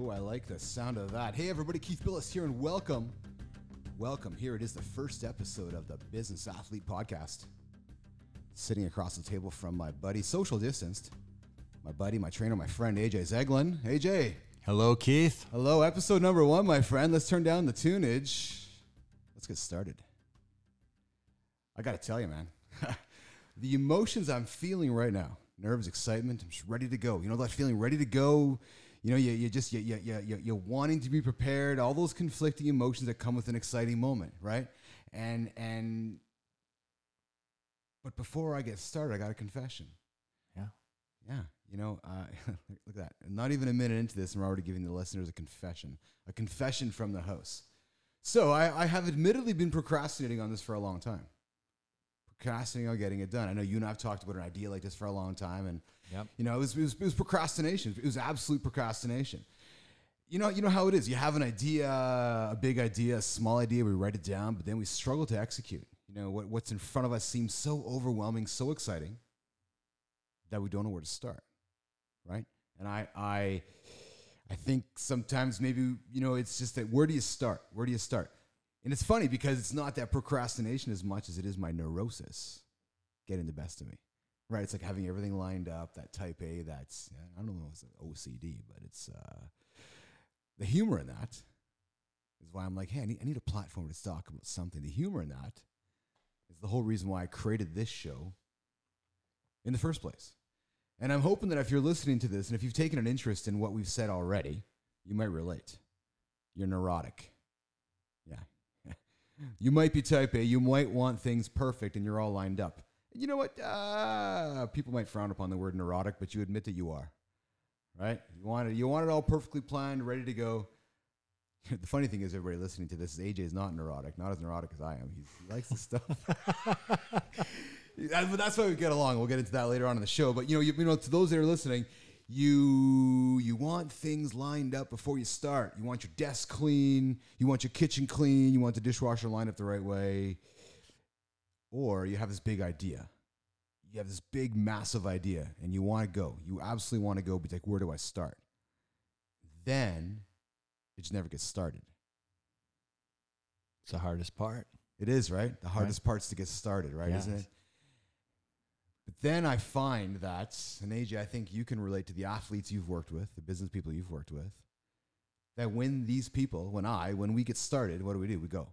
Oh, I like the sound of that. Hey, everybody, Keith Bilous here, and welcome. Welcome. Here it is, the first episode of the Business Athlete Podcast. Sitting across the table from my buddy, social distanced, my buddy, my trainer, my friend, AJ Zeglen. AJ. Hello, Keith. Hello, episode number one, my friend. Let's turn down the tunage. Let's get started. I got to tell you, man, the emotions I'm feeling right now nerves, excitement, I'm just ready to go. You know that feeling ready to go? You know, you, you just, you, you, you, you're wanting to be prepared, all those conflicting emotions that come with an exciting moment, right? And, and, but before I get started, I got a confession. Yeah. Yeah. You know, uh, look at that. Not even a minute into this, and we're already giving the listeners a confession, a confession from the host. So I, I have admittedly been procrastinating on this for a long time. Procrastinating on getting it done. I know you and I have talked about an idea like this for a long time, and Yep. you know, it was, it was, it was procrastination. It was absolute procrastination. You know, you know how it is. You have an idea, a big idea, a small idea. We write it down, but then we struggle to execute. You know, what, what's in front of us seems so overwhelming, so exciting that we don't know where to start, right? And I, I, I think sometimes maybe you know it's just that where do you start? Where do you start? And it's funny because it's not that procrastination as much as it is my neurosis getting the best of me. Right, it's like having everything lined up. That type A. That's I don't know it's OCD, but it's uh, the humor in that is why I'm like, hey, I need, I need a platform to talk about something. The humor in that is the whole reason why I created this show in the first place. And I'm hoping that if you're listening to this and if you've taken an interest in what we've said already, you might relate. You're neurotic. You might be type A. You might want things perfect and you're all lined up. You know what? Uh, people might frown upon the word neurotic, but you admit that you are. Right? You want it, you want it all perfectly planned, ready to go. the funny thing is, everybody listening to this, is AJ is not neurotic, not as neurotic as I am. He's, he likes this stuff. That's why we get along. We'll get into that later on in the show. But you know, you, you know, to those that are listening, you you want things lined up before you start. You want your desk clean. You want your kitchen clean. You want the dishwasher lined up the right way. Or you have this big idea. You have this big, massive idea, and you want to go. You absolutely want to go, but like, where do I start? Then it just never gets started. It's the hardest part. It is, right? The hardest part's to get started, right? Isn't it? But then I find that, and AJ, I think you can relate to the athletes you've worked with, the business people you've worked with, that when these people, when I, when we get started, what do we do? We go.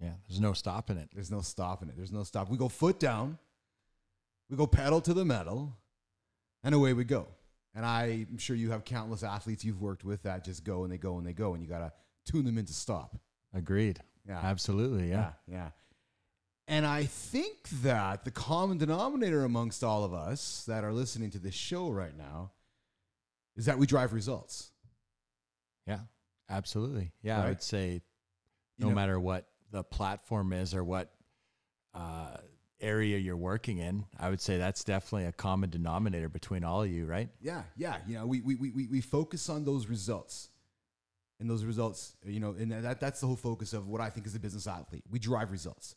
Yeah. There's no stopping it. There's no stopping it. There's no stop. We go foot down, we go pedal to the metal, and away we go. And I'm sure you have countless athletes you've worked with that just go and they go and they go, and you got to tune them into stop. Agreed. Yeah. Absolutely. Yeah. yeah, yeah. And I think that the common denominator amongst all of us that are listening to this show right now is that we drive results. Yeah. Absolutely. Yeah. Right? I would say You no know- matter what the platform is or what uh, area you're working in, I would say that's definitely a common denominator between all of you, right? Yeah, yeah. You know, we, we, we, we- we focus on those results. And those results, you know, and that, that's the whole focus of what I think is a business athlete. We drive results.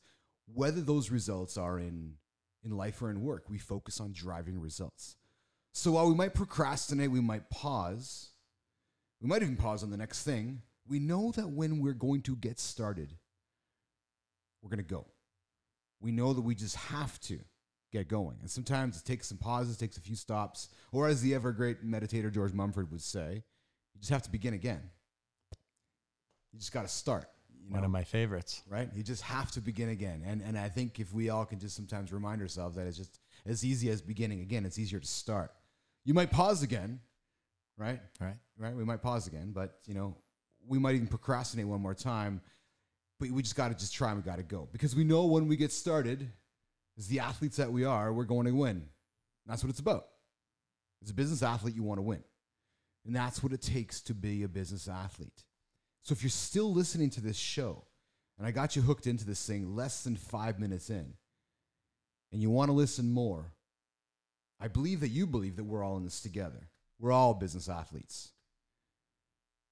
Whether those results are in, in life or in work, we focus on driving results. So while we might procrastinate, we might pause, we might even pause on the next thing, we know that when we're going to get started, we're going to go. We know that we just have to get going. And sometimes it takes some pauses, takes a few stops, or as the ever great meditator George Mumford would say, you just have to begin again. You just got to start. You One know, of my favorites. right? You just have to begin again. And and I think if we all can just sometimes remind ourselves that it's just as easy as beginning again, it's easier to start. You might pause again, right? Right. Right? We might pause again, but you know, we might even procrastinate one more time. But we just got to just try and we got to go because we know when we get started, as the athletes that we are, we're going to win. That's what it's about. As a business athlete, you want to win. And that's what it takes to be a business athlete. So if you're still listening to this show, and I got you hooked into this thing less than five minutes in, and you want to listen more, I believe that you believe that we're all in this together. We're all business athletes.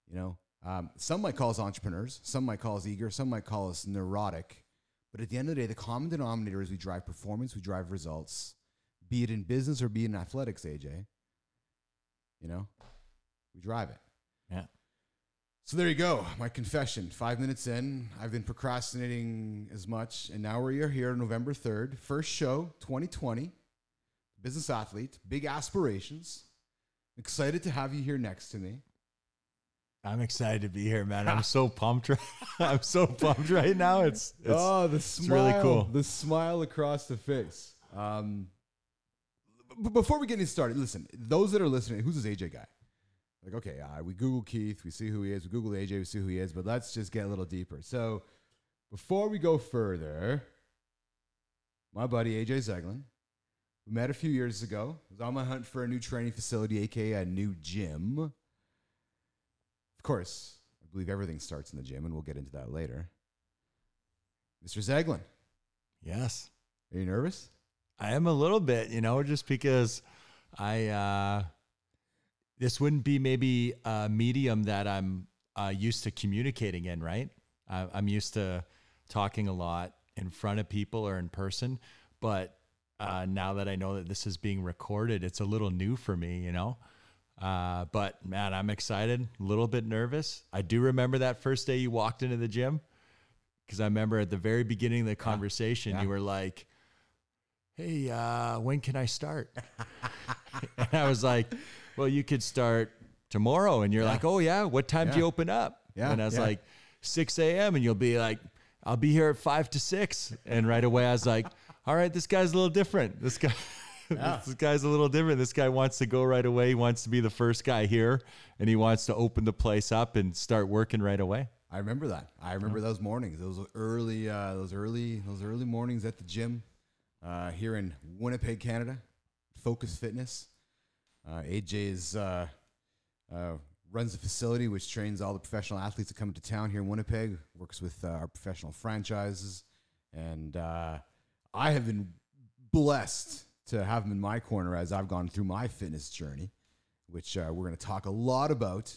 You know, um, some might call us entrepreneurs, some might call us eager, some might call us neurotic. But at the end of the day, the common denominator is we drive performance, we drive results, be it in business or be it in athletics, AJ. You know, we drive it. Yeah. So there you go. My confession. Five minutes in, I've been procrastinating as much, and now we're here, November third, first show, 2020. Business athlete, big aspirations. Excited to have you here next to me. I'm excited to be here, man. I'm so pumped. right- I'm so pumped right now. It's, it's oh, the smile, really cool. The smile across the face. Um, b- before we get any started, listen. Those that are listening, who's this AJ guy? Like, okay, uh, we Google Keith, we see who he is. We Google AJ, we see who he is. But let's just get a little deeper. So, before we go further, my buddy AJ Zeglen, we met a few years ago. Was on my hunt for a new training facility, aka a new gym. Of course, I believe everything starts in the gym, and we'll get into that later. Mr. Zeglen, yes. are you nervous? I am a little bit, you know, just because I uh this wouldn't be maybe a medium that I'm uh, used to communicating in, right? Uh, I'm used to talking a lot in front of people or in person, but uh, now that I know that this is being recorded, it's a little new for me, you know. Uh, but man, I'm excited, a little bit nervous. I do remember that first day you walked into the gym because I remember at the very beginning of the conversation, Yeah. you were like, hey, uh, when can I start? and I was like, well, you could start tomorrow. And you're Yeah. like, oh, yeah. What time do you open up? Yeah, And I was yeah. like, 6 a.m. And you'll be like, I'll be here at 5 to 6. And right away, I was like, all right, this guy's a little different. This guy. Yeah. this guy's a little different. This guy wants to go right away. He wants to be the first guy here, and he wants to open the place up and start working right away. I remember that. I remember those mornings. Those early, uh, those early, those early mornings at the gym uh, here in Winnipeg, Canada. Focus Fitness. Uh, uh, uh, runs a facility which trains all the professional athletes that come into town here in Winnipeg. Works with uh, our professional franchises, and uh, I have been blessed to have him in my corner as I've gone through my fitness journey, which uh, we're going to talk a lot about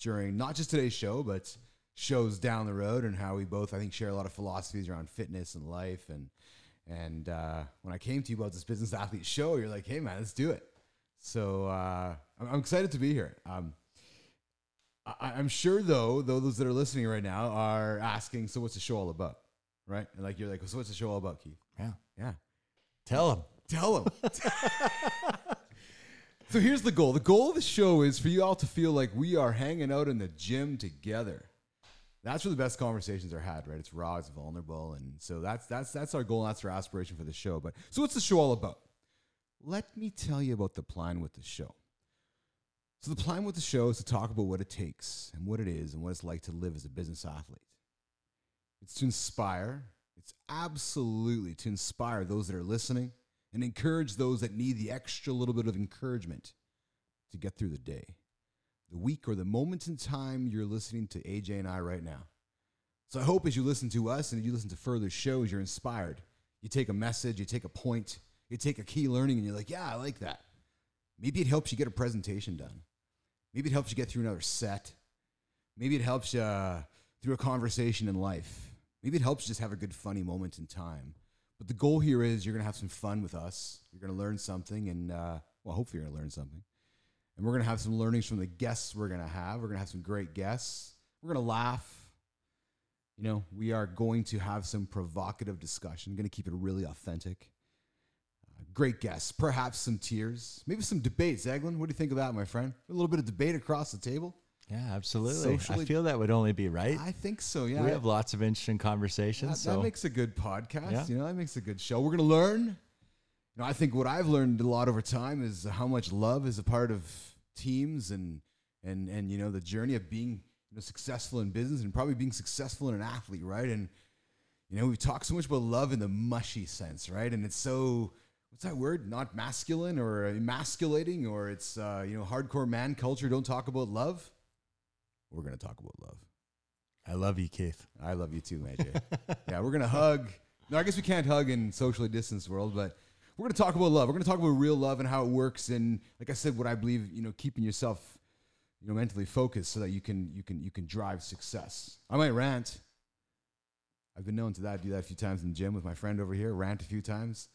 during not just today's show, but shows down the road and how we both, I think, share a lot of philosophies around fitness and life. And and uh, when I came to you about this business athlete show, you're like, "Hey, man, let's do it." So uh, I'm, I'm excited to be here. Um, I, I'm sure, though, though those that are listening right now are asking, "So what's the show all about?" Right? And like you're like, "So what's the show all about, Keith?" Yeah. Yeah. Tell them. Tell them. so here's the goal. The goal of the show is for you all to feel like we are hanging out in the gym together. That's where the best conversations are had, right? It's raw, it's vulnerable, and so that's that's that's our goal. And that's our aspiration for the show. But so what's the show all about? Let me tell you about the plan with the show. So the plan with the show is to talk about what it takes and what it is and what it's like to live as a business athlete. It's to inspire. It's absolutely to inspire those that are listening and encourage those that need the extra little bit of encouragement to get through the day, the week, or the moment in time you're listening to AJ and I right now. So I hope as you listen to us and you listen to further shows, you're inspired. You take a message, you take a point, you take a key learning, and you're like, yeah, I like that. Maybe it helps you get a presentation done. Maybe it helps you get through another set. Maybe it helps you uh, through a conversation in life. Maybe it helps you just have a good, funny moment in time. But the goal here is you're going to have some fun with us. You're going to learn something, and uh, well, hopefully, you're going to learn something. And we're going to have some learnings from the guests we're going to have. We're going to have some great guests. We're going to laugh. You know, we are going to have some provocative discussion. going to keep it really authentic. Great guests, perhaps some tears, maybe some debate. Zeglen, what do you think of that, my friend? A little bit of debate across the table. Yeah, absolutely. Socially- I feel that would only be right. I think so. Yeah, we have lots of interesting conversations. That, that makes a good podcast. Yeah. You know, that makes a good show. We're gonna learn. You know, I think what I've learned a lot over time is how much love is a part of teams and and and you know the journey of being you know successful in business and probably being successful in an athlete, right? And you know, we talk so much about love in the mushy sense, right? And it's so what's that word? Not masculine or emasculating, or it's uh, you know hardcore man culture. Don't talk about love. We're gonna talk about love. I love you, Keith. I love you too, AJ. yeah, we're gonna hug. No, I guess we can't hug in socially distanced world, but we're gonna talk about love. We're gonna talk about real love and how it works, and like I said, what I believe, you know, keeping yourself, you know, mentally focused so that you can you can you can drive success. I might rant. I've been known to that. Do that a few times in the gym with my friend over here. Rant a few times.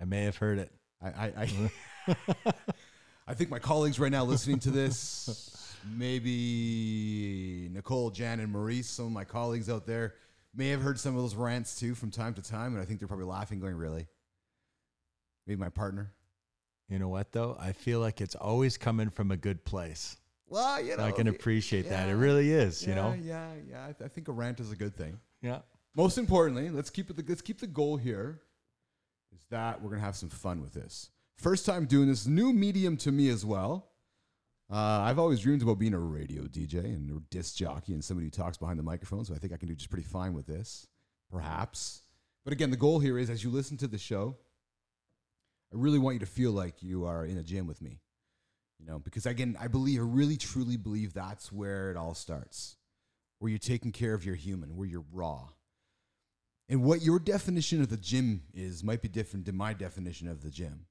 I may have heard it. I I, I, mm-hmm. I think my colleagues right now listening to this maybe Nicole, Jan, and Maurice, some of my colleagues out there, may have heard some of those rants too from time to time, and I think they're probably laughing, going, "Really?" Maybe my partner. You know what though? I feel like it's always coming from a good place. Well, you know, I can appreciate that. It really is, yeah, you know? Yeah, yeah. I, th- I think a rant is a good thing. Yeah. Most importantly, let's keep it. The, let's keep the goal here. Is that we're gonna have some fun with this. First time doing this new medium to me as well. Uh, I've always dreamed about being a radio DJ and a disc jockey and somebody who talks behind the microphone. So I think I can do just pretty fine with this, perhaps. But again, the goal here is as you listen to the show, I really want you to feel like you are in a gym with me. You know, because again, I believe, I really truly believe that's where it all starts, where you're taking care of your human, where you're raw. And what your definition of the gym is might be different than my definition of the gym.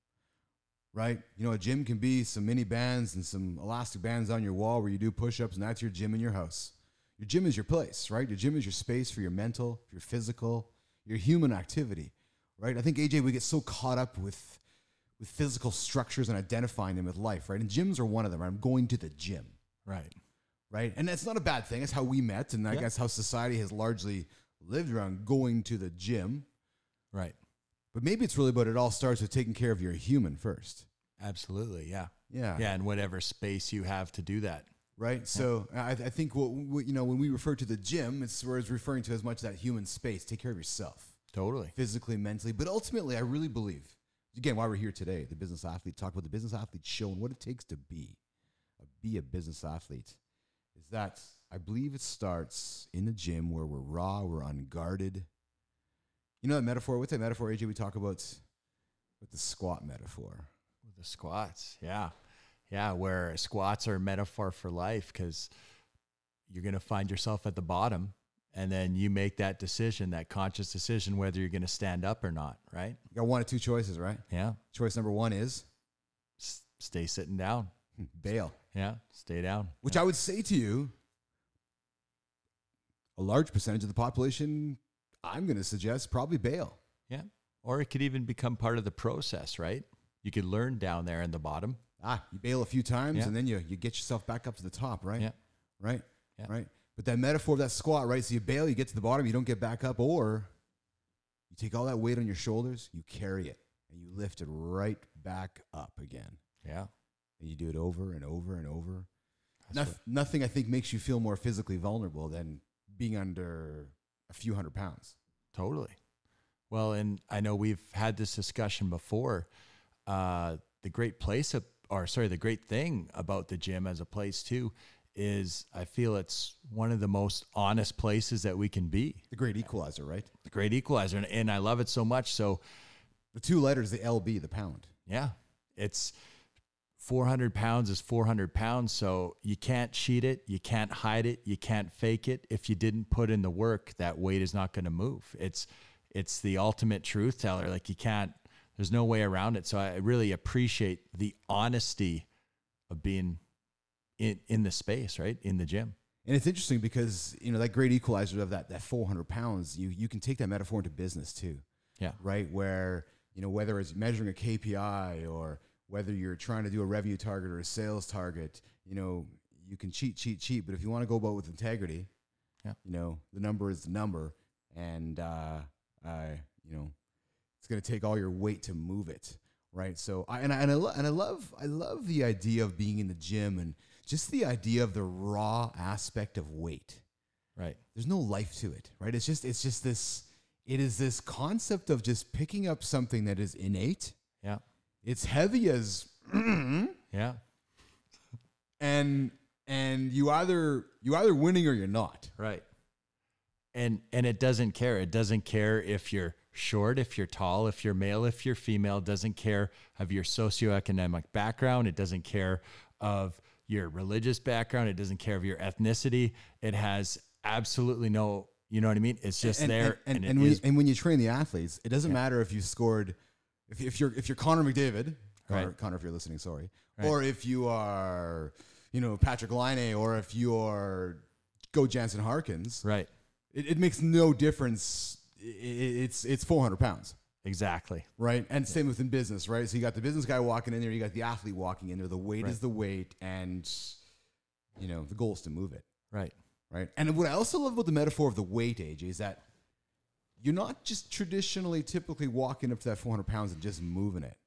Right? You know, a gym can be some mini bands and some elastic bands on your wall where you do push ups, and that's your gym in your house. Your gym is your place, right? Your gym is your space for your mental, your physical, your human activity, right? I think AJ, we get so caught up with with physical structures and identifying them with life, right? And gyms are one of them. Right? I'm going to the gym, Right. right? And that's not a bad thing. That's how we met, and I Yeah. guess how society has largely lived around going to the gym. Right. But maybe it's really about it all starts with taking care of your human first. Absolutely. Yeah. Yeah. Yeah. And whatever space you have to do that. Right. So I, I think what, what you know when we refer to the gym, it's where it's referring to as much that human space. Take care of yourself, Totally. physically, mentally, but ultimately, I really believe. Again, why we're here today, the business athlete talk about the business athlete show and what it takes to be, be a business athlete, is that I believe it starts in the gym where we're raw, we're unguarded. You know that metaphor? What's that metaphor, AJ? We talk about with the squat metaphor. With the squats. Yeah. Yeah. Where squats are a metaphor for life because you're going to find yourself at the bottom and then you make that decision, that conscious decision, whether you're going to stand up or not. Right. You got one of two choices, right? Yeah. Choice number one is S- stay sitting down. bail. Yeah. Stay down. Which I would say to you, a large percentage of the population, I'm going to suggest probably bail. Yeah. Or it could even become part of the process, right? You could learn down there in the bottom. Ah, you bail a few times Yeah. and then you, you get yourself back up to the top, right? Yeah. Right? Yeah. Right? But that metaphor of that squat, right? So you bail, you get to the bottom, you don't get back up, or you take all that weight on your shoulders, you carry it, and you lift it right back up again. Yeah. And you do it over and over and over. Noth- nothing, I think, makes you feel more physically vulnerable than being under a few hundred pounds. Totally. Well, and I know we've had this discussion before. Uh, the great place, of, or sorry, the great thing about the gym as a place too is I feel it's one of the most honest places that we can be. The great equalizer, right? The great equalizer, and, and I love it so much. So The two letters, the LB, the pound. yeah, it's 400 pounds is 400 pounds. So you can't cheat it. You can't hide it. You can't fake it. If you didn't put in the work, that weight is not going to move. It's, it's the ultimate truth teller. Like you can't, there's no way around it. So I really appreciate the honesty of being in, in the space, right? In the gym. And it's interesting because, you know, that great equalizer of that, that 400 pounds, you, you can take that metaphor into business too, Yeah. right? Where, you know, whether it's measuring a KPI or whether you're trying to do a revenue target or a sales target, you know, you can cheat, cheat, cheat. But if you want to go about with integrity, Yeah. you know, the number is the number. And, uh, uh, you know, it's going to take all your weight to move it. Right. So I, and I, and I, lo- and I love, I love the idea of being in the gym and just the idea of the raw aspect of weight. Right. There's no life to it. Right. It's just, it's just this, it is this concept of just picking up something that is innate. Yeah. It's heavy as, Yeah. and, and you either, you either winning or you're not. Right. And and it doesn't care. It doesn't care if you're short, if you're tall, if you're male, if you're female, it doesn't care of your socioeconomic background. It doesn't care of your religious background. It doesn't care of your ethnicity. It has absolutely no, you know what I mean? It's just and, there. And, and, and when, is- and when you train the athletes, it doesn't matter if you scored, if, if you're if you're Connor McDavid, Connor, Right. Connor, if you're listening, sorry, Right. or if you are, you know, Patrik Laine, or if you are Go Jansen Harkins, right. it, it makes no difference. It's it's 400 pounds, Exactly. right? And same within business, right? So you got the business guy walking in there, you got the athlete walking in there. The weight Right. is the weight, and You know, the goal is to move it, Right. right? And what I also love about the metaphor of the weight, AJ, is that you're not just traditionally, typically walking up to that 400 pounds and just moving it.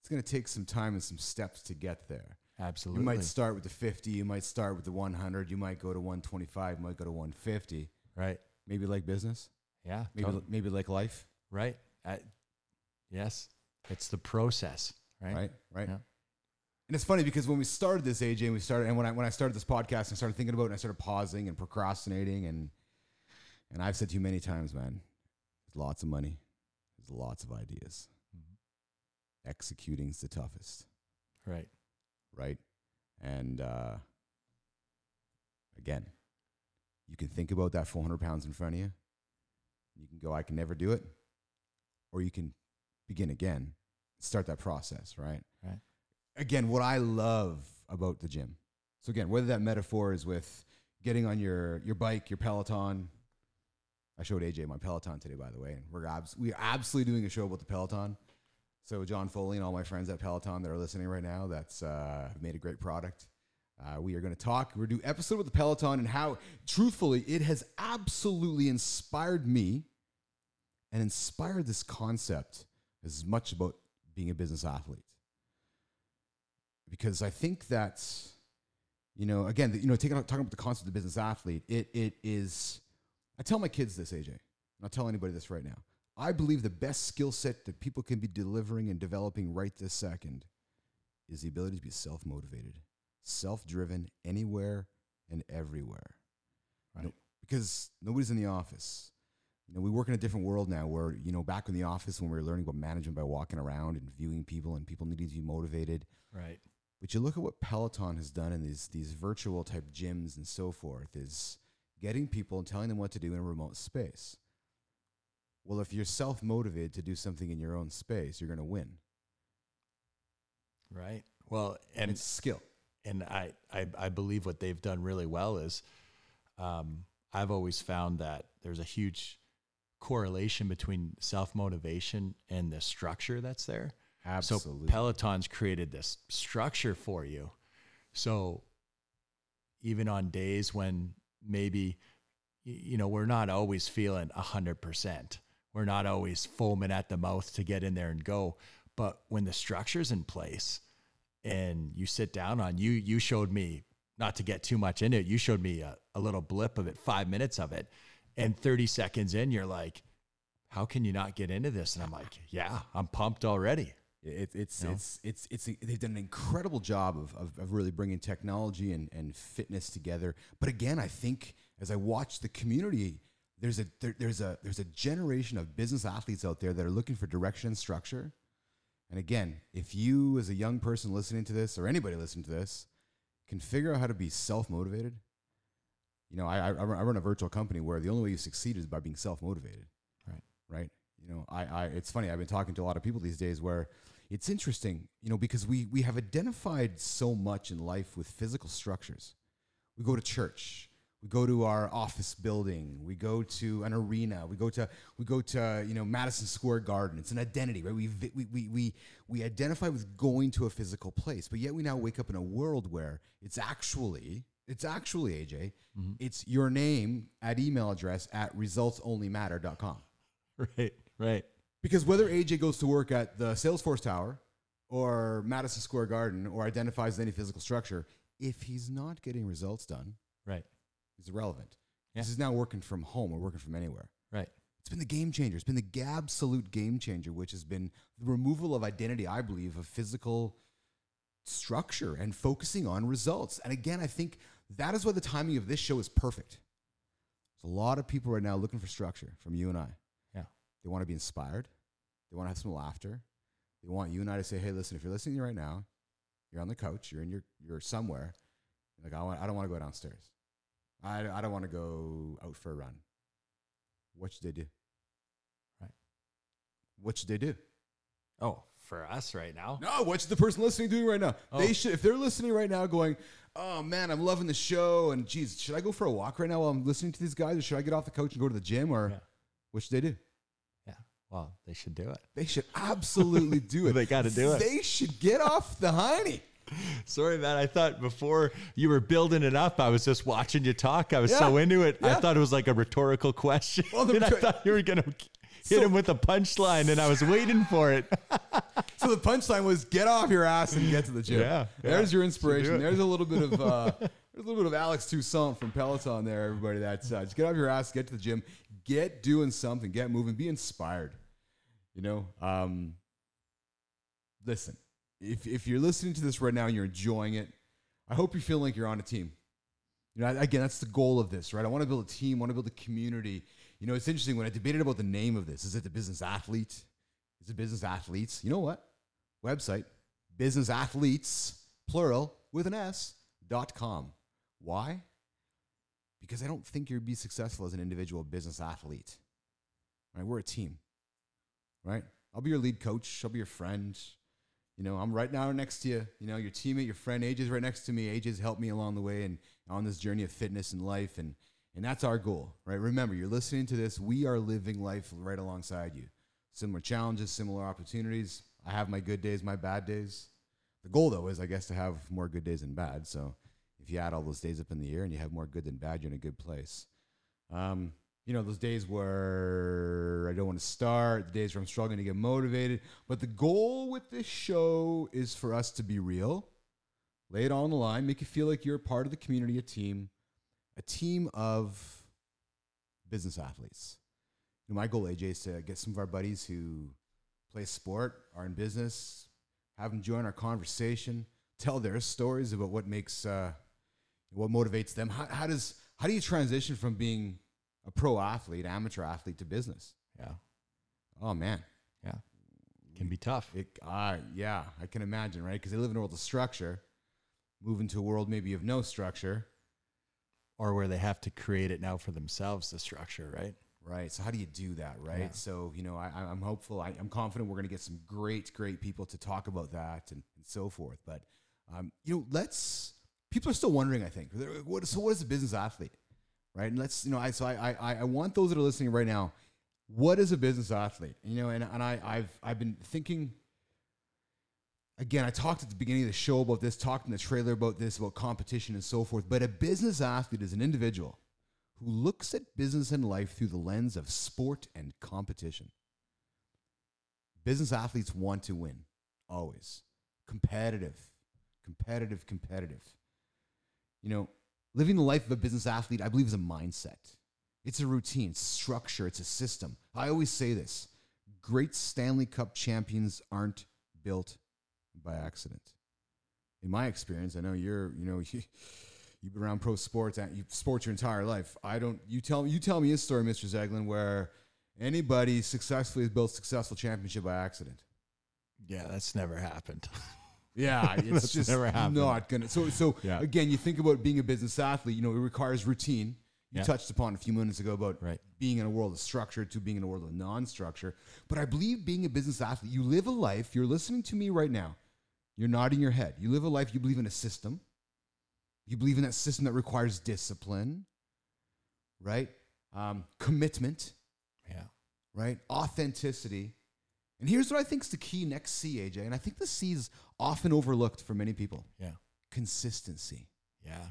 It's going to take some time and some steps to get there. Absolutely. You might start with the 50, you might start with the 100, you might go to 125, you might go to 150. right. Maybe like business, Yeah. maybe totally. maybe like life, Right. I, yes. It's the process. Right. right? Right. Yeah. And it's funny because when we started this, AJ, and we started, and when I when I started this podcast, and I started thinking about it, and I started pausing and procrastinating, and and I've said to you many times, man, lots of money, there's lots of ideas. Mhm. Executing's the toughest, Right. right? And uh, again, you can think about that 400 pounds in front of you. You can go, I can never do it, or you can begin again, start that process, right? Right. Again, what I love about the gym. So again, whether that metaphor is with getting on your your bike, your Peloton. I showed AJ my Peloton today, by the way, and we're abs- we are absolutely doing a show about the Peloton. So John Foley and all my friends at Peloton that are listening right now, that's uh, made a great product. Uh, we are going to talk. We're do episode with the Peloton and how, truthfully, it has absolutely inspired me and inspired this concept as much about being a business athlete. Because I think that, you know, again, you know, taking, talking about the concept of the business athlete, it, it is, I tell my kids this, AJ, and I'll tell anybody this right now. I believe the best skill set that people can be delivering and developing right this second is the ability to be self motivated, self driven anywhere and everywhere. Right. No- because nobody's in the office. You know, we work in a different world now where, you know, back in the office when we were learning about management by walking around and viewing people and people needing to be motivated. Right. But you look at what Peloton has done in these these virtual type gyms and so forth is getting people and telling them what to do in a remote space. Well, if you're self motivated to do something in your own space, you're going to win. Right. Well, And and it's skill. and I, I I believe what they've done really well is um, I've always found that there's a huge correlation between self motivation and the structure that's there. Absolutely. So Peloton's created this structure for you. So even on days when maybe you know we're not always feeling a hundred percent, we're not always foaming at the mouth to get in there and go. But when the structure's in place and you sit down on you, you showed me not to get too much into it. You showed me a, a little blip of it, five minutes of it, and 30 seconds in, you're like, how can you not get into this? And I'm like, yeah, I'm pumped already. It, it's, You know? it's it's it's they've done an incredible job of, of, of really bringing technology and, and fitness together. But again, I think as I watch the community, there's a there, there's a there's a generation of business athletes out there that are looking for direction and structure. And again, if you as a young person listening to this or anybody listening to this can figure out how to be self motivated, you know, I, I run I run a virtual company where the only way you succeed is by being self motivated. Right. Right. You know, I, I it's funny. I've been talking to a lot of people these days where it's interesting, you know, because we we have identified so much in life with physical structures. We go to church, we go to our office building, we go to an arena, we go to we go to you know Madison Square Garden. It's an identity, right? We we we we, we identify with going to a physical place, but yet we now wake up in a world where it's actually it's actually AJ, mm-hmm. it's your name at email address at resultsonlymatter.com. Right. Right. Because whether AJ goes to work at the Salesforce Tower or Madison Square Garden or identifies with any physical structure, if he's not getting results done, Right. he's irrelevant. Yeah. This is now working from home or working from anywhere. Right. It's been the game changer. It's been the absolute game changer, which has been the removal of identity, I believe, of physical structure and focusing on results. And again, I think that is why the timing of this show is perfect. There's a lot of people right now looking for structure from you and I. They want to be inspired. They want to have some laughter. They want you and I to say, "Hey, listen, if you're listening right now, you're on the couch, you're in your, you're somewhere. Like I, want, I don't want to go downstairs. I, I don't want to go out for a run. What should they do? Right. What should they do? Oh, for us right now. No, what should the person listening doing right now? Oh. They should, if they're listening right now, going, "Oh man, I'm loving the show," and geez, should I go for a walk right now while I'm listening to these guys, or should I get off the couch and go to the gym, or Yeah. what should they do? Yeah. Well, they should do it. They should absolutely do it. They gotta do it. They should get off the hiney. Sorry, man. I thought before you were building it up, I was just watching you talk. I was so into it. I thought it was like a rhetorical question. Well, the and I thought you were going to hit So- him with a punchline, and I was waiting for it. So the punchline was get off your ass and get to the gym. Yeah, There's your inspiration. There's a little bit of uh, there's a little bit of Alex Toussaint from Peloton there, everybody. That's uh, just get off your ass, get to the gym, get doing something, get moving, be inspired. You know, um, listen. If if you're listening to this right now and you're enjoying it, I hope you feel like you're on a team. You know, again, that's the goal of this, right? I want to build a team, want to build a community. You know, it's interesting when I debated about the name of this. Is it the business athlete? Is it business athletes? You know what? Website, business athletes, plural, with an S, dot com. Why? Because I don't think you'd be successful as an individual business athlete. Right? We're a team. Right? I'll be your lead coach. I'll be your friend. You know, I'm right now next to you. You know, your teammate, your friend, AJ's right next to me. AJ's helped me along the way and on this journey of fitness and life. And and that's our goal, right? Remember, you're listening to this. We are living life right alongside you. Similar challenges, similar opportunities. I have my good days, my bad days. The goal, though, is I guess to have more good days than bad. So if you add all those days up in the year and you have more good than bad, you're in a good place. Um, you know, those days where I don't want to start, the days where I'm struggling to get motivated. But the goal with this show is for us to be real, lay it all on the line, make you feel like you're part of the community, a team, a team of business athletes. You know, my goal, AJ, is to get some of our buddies who play sport, are in business, have them join our conversation, tell their stories about what makes, uh, what motivates them. How, how does, how do you transition from being a pro athlete, amateur athlete to business? Yeah. Oh man, Yeah. Can be tough. it, uh, yeah, I can imagine, right? Because they live in a world of structure, move into a world maybe of no structure, Or where they have to create it now for themselves, the structure, right? right? So how do you do that, right? Yeah. So you know, I, I'm hopeful, I, I'm confident we're going to get some great, great people to talk about that and, and so forth. But um, you know, let's. People are still wondering. I think, like, what, so what is a business athlete, right? And let's, you know, I so I I, I want those that are listening right now. What is a business athlete? You know, and, and I I've I've been thinking again, I talked at the beginning of the show about this, talked in the trailer about this, about competition and so forth. But a business athlete is an individual who looks at business and life through the lens of sport and competition. Business athletes want to win, always. Competitive, competitive, competitive. You know, living the life of a business athlete, I believe, is a mindset. It's a routine, it's structure, it's a system. I always say this great Stanley Cup champions aren't built by accident. In my experience, I know you're, you know, you, you've been around pro sports, you sports your entire life. I don't. You tell you tell me a story, Mr. Zeglen, where anybody successfully has built successful championship by accident. Yeah, that's never happened. Yeah, it's just not gonna. So, so Yeah. again, you think about being a business athlete. You know, it requires routine. You Yeah. touched upon a few minutes ago about Right. being in a world of structure to being in a world of non-structure. But I believe being a business athlete, you live a life. You're listening to me right now. You're nodding your head. You live a life. You believe in a system. You believe in that system that requires discipline, right? Um, commitment, Yeah. right? Authenticity. And here's what I think is the key next C, AJ. And I think the C is often overlooked for many people Yeah. consistency, Yeah.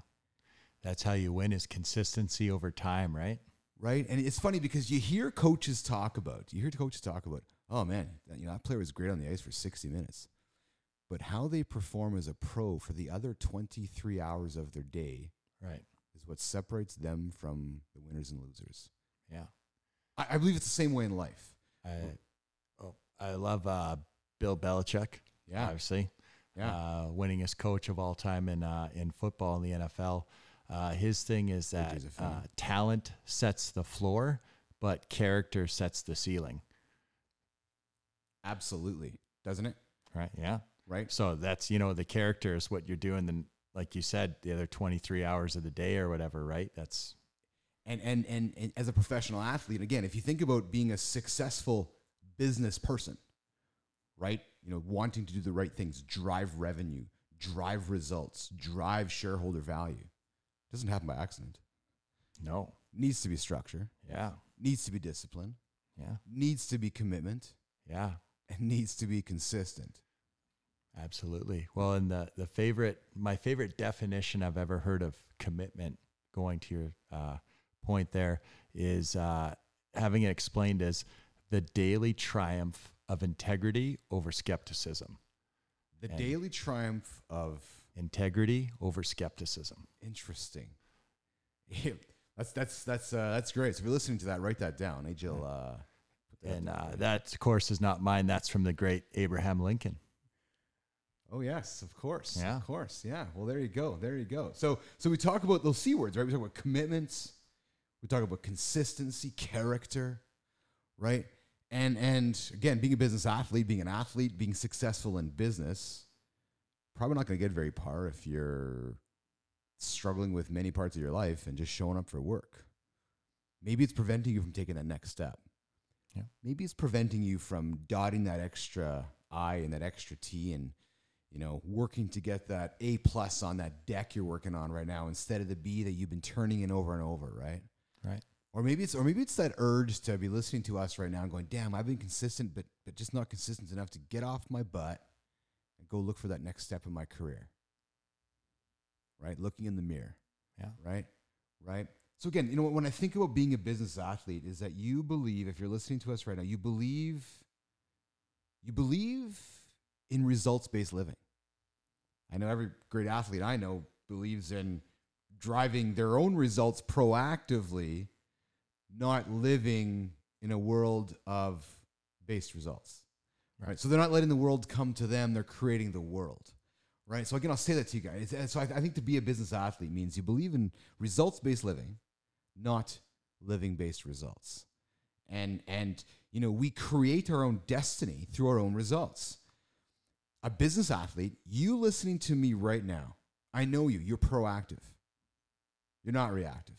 That's how you win is consistency over time, right? right? And it's funny because you hear coaches talk about, you hear coaches talk about, oh man, that, you know, that player was great on the ice for 60 minutes. But how they perform as a pro for the other 23 hours of their day Right. is what separates them from the winners and losers. Yeah. I, I believe it's the same way in life. I oh, I love uh, Bill Belichick. Yeah. Obviously. Yeah. Uh, winningest coach of all time in uh, in football in the NFL. Uh, his thing is that AJ's a fan. uh, talent sets the floor, but character sets the ceiling. Absolutely. Doesn't it? Right. Yeah. Right? So that's you know the character is what you're doing. Then, like you said, the other 23 hours of the day or whatever. Right. That's and, and and and as a professional athlete again if you think about being a successful business person right you know wanting to do the right things drive revenue drive results drive shareholder value doesn't happen by accident no. needs to be structure Yeah. needs to be discipline Yeah. needs to be commitment Yeah. and needs to be consistent Absolutely. Well, and the the favorite, my favorite definition I've ever heard of commitment, going to your uh, point there, is uh, having it explained as the daily triumph of integrity over skepticism. The And- daily triumph of Integrity over skepticism. interesting. that's that's that's uh, that's great. So if you're listening to that, write that down. Jill. Uh, that And uh, that, of course, is not mine. That's from the great Abraham Lincoln. Oh yes, of course. Yeah. Of course. Yeah. Well, there you go. There you go. So so we talk about those C words, right? We talk about commitments. We talk about consistency, character, right? And and again, being a business athlete, being an athlete, being successful in business, probably not going to get very far if you're struggling with many parts of your life and just showing up for work. Maybe it's preventing you from taking that next step. Yeah. Maybe it's preventing you from dotting that extra I and that extra T and you know, working to get that A plus on that deck you're working on right now instead of the B that you've been turning in over and over, right? Right. Or maybe it's or maybe it's that urge to be listening to us right now and going, damn, I've been consistent, but but just not consistent enough to get off my butt and go look for that next step in my career. Right? Looking in the mirror. Yeah. Right? Right? So again, you know when I think about being a business athlete, is that you believe, if you're listening to us right now, you believe you believe in results based living. I know every great athlete I know believes in driving their own results proactively, not living in a world of based results. Right. So they're not letting the world come to them, they're creating the world. Right. So again, I'll say that to you guys. So I, I think to be a business athlete means you believe in results based living, not living based results. And and you know, we create our own destiny through our own results. A business athlete, you listening to me right now, I know you, you're proactive. You're not reactive.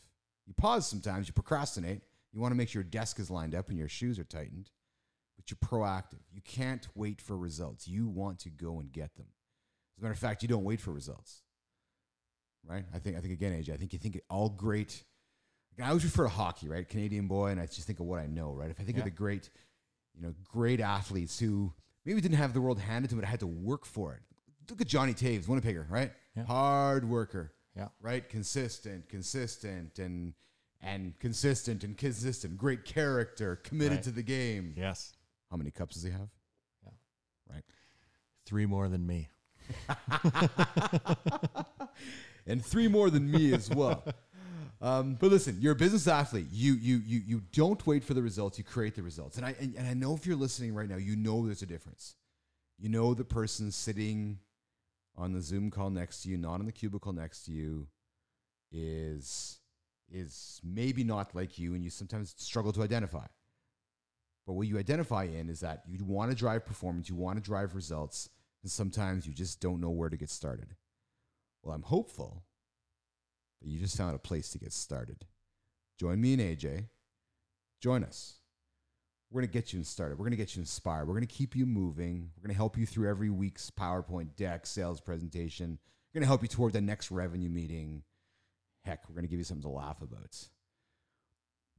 You pause sometimes, you procrastinate. You want to make sure your desk is lined up and your shoes are tightened, but you're proactive. You can't wait for results. You want to go and get them. As a matter of fact, you don't wait for results. Right? I think I think again, AJ, I think you think all great I always refer to hockey, right? Canadian boy, and I just think of what I know, right? If I think Yeah. of the great, you know, great athletes who maybe didn't have the world handed to them, but had to work for it. Look at Johnny Toews, Winnipegger, right? Yeah. Hard worker, Yeah. right? Consistent, consistent, and and consistent and consistent. Great character, committed Right. to the game. Yes. How many cups does he have? Yeah. Right. Three more than me. and three more than me as well. Um, but listen, you're a business athlete. You you you you don't wait for the results. You create the results. And I and, and I know if you're listening right now, you know there's a difference. You know the person sitting on the Zoom call next to you, not in the cubicle next to you, is is maybe not like you, and you sometimes struggle to identify. But what you identify in is that you want to drive performance, you want to drive results, and sometimes you just don't know where to get started. Well, I'm hopeful that you just found a place to get started. Join me and AJ. Join us. We're going to get you started. We're going to get you inspired. We're going to keep you moving. We're going to help you through every week's PowerPoint deck, sales presentation. We're going to help you toward the next revenue meeting. Heck, we're going to give you something to laugh about.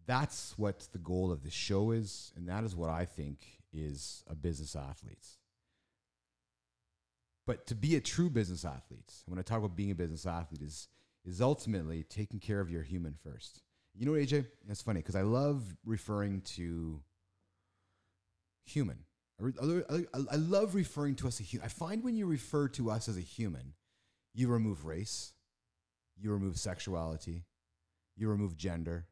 That's what the goal of this show is, and that is what I think is a business athlete. But to be a true business athlete, when I talk about being a business athlete, is is ultimately taking care of your human first. You know AJ? It's funny because I love referring to human. I, I, I- I love referring to us as a human. I find when you refer to us as a human, you remove race, you remove sexuality, you remove gender,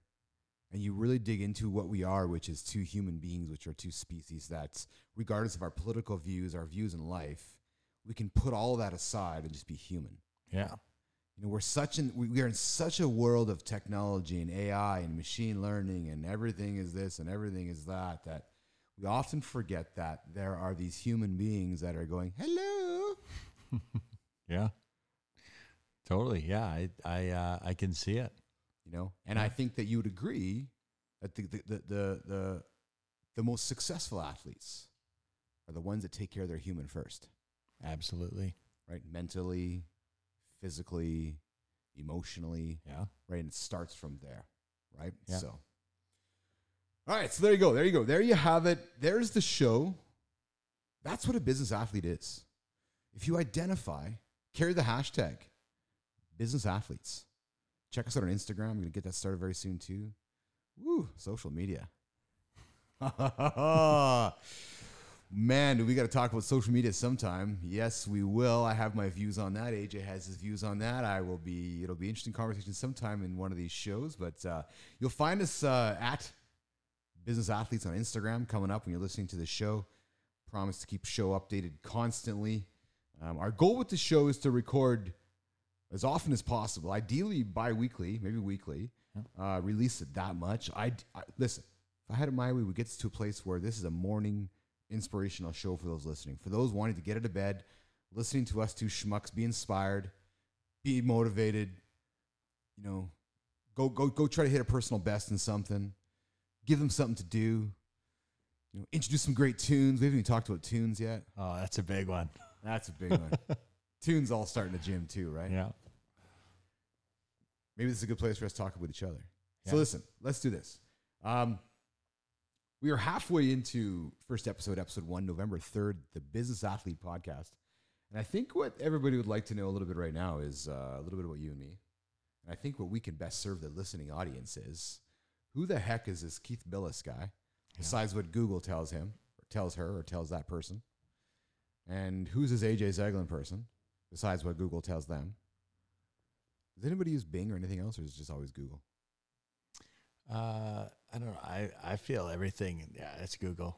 and you really dig into what we are, which is two human beings, which are two species that, regardless of our political views, our views in life, we can put all that aside and just be human. Yeah. You know, we're such an we are in such a world of technology and AI and machine learning and everything is this and everything is that that we often forget that there are these human beings that are going, "Hello." Yeah. Totally. Yeah. I I uh, I can see it. You know, and I think that you would agree that the the, the the the the most successful athletes are the ones that take care of their human first, Absolutely. right? Mentally, physically, emotionally, Yeah. right? And it starts from there, right? Yeah. So, all right, so there you go, there you go, there you have it. There's the show. That's what a business athlete is. if you identify, carry the hashtag business athletes. Check us out on Instagram. I'm going to get that started very soon too. Woo, social media. Man, do we got to talk about social media sometime? Yes, we will. I have my views on that. AJ has his views on that. I will be. It'll be interesting conversation sometime in one of these shows. But uh, you'll find us uh, at Business Athletes on Instagram coming up when you're listening to the show. Promise to keep show updated constantly. Um, our goal with the show is to record as often as possible, ideally bi-weekly, maybe weekly. Uh, release it that much. I, I listen. If I had it my way, we would get to a place where this is a morning inspirational show for those listening. For those wanting to get out of bed, listening to us two schmucks, be inspired, be motivated. You know, go go go try to hit a personal best in something. Give them something to do. You know, introduce some great tunes. We haven't even talked about tunes yet. Oh, that's a big one. That's a big one. tunes all start in the gym too, right? Yeah. Maybe this is a good place for us to talk with each other. So listen, let's do this. Um, we are halfway into first episode, episode one, November third, the Business Athlete Podcast, and I think what everybody would like to know a little bit right now is uh, a little bit about you and me. And I think what we can best serve the listening audience is who the heck is this Keith Bilous guy, besides what Google tells him, or tells her, or tells that person, and who's this AJ Zeglen person, besides what Google tells them. Does anybody use Bing or anything else, or is it just always Google? Uh, I don't know. I, I feel everything. Yeah, it's Google.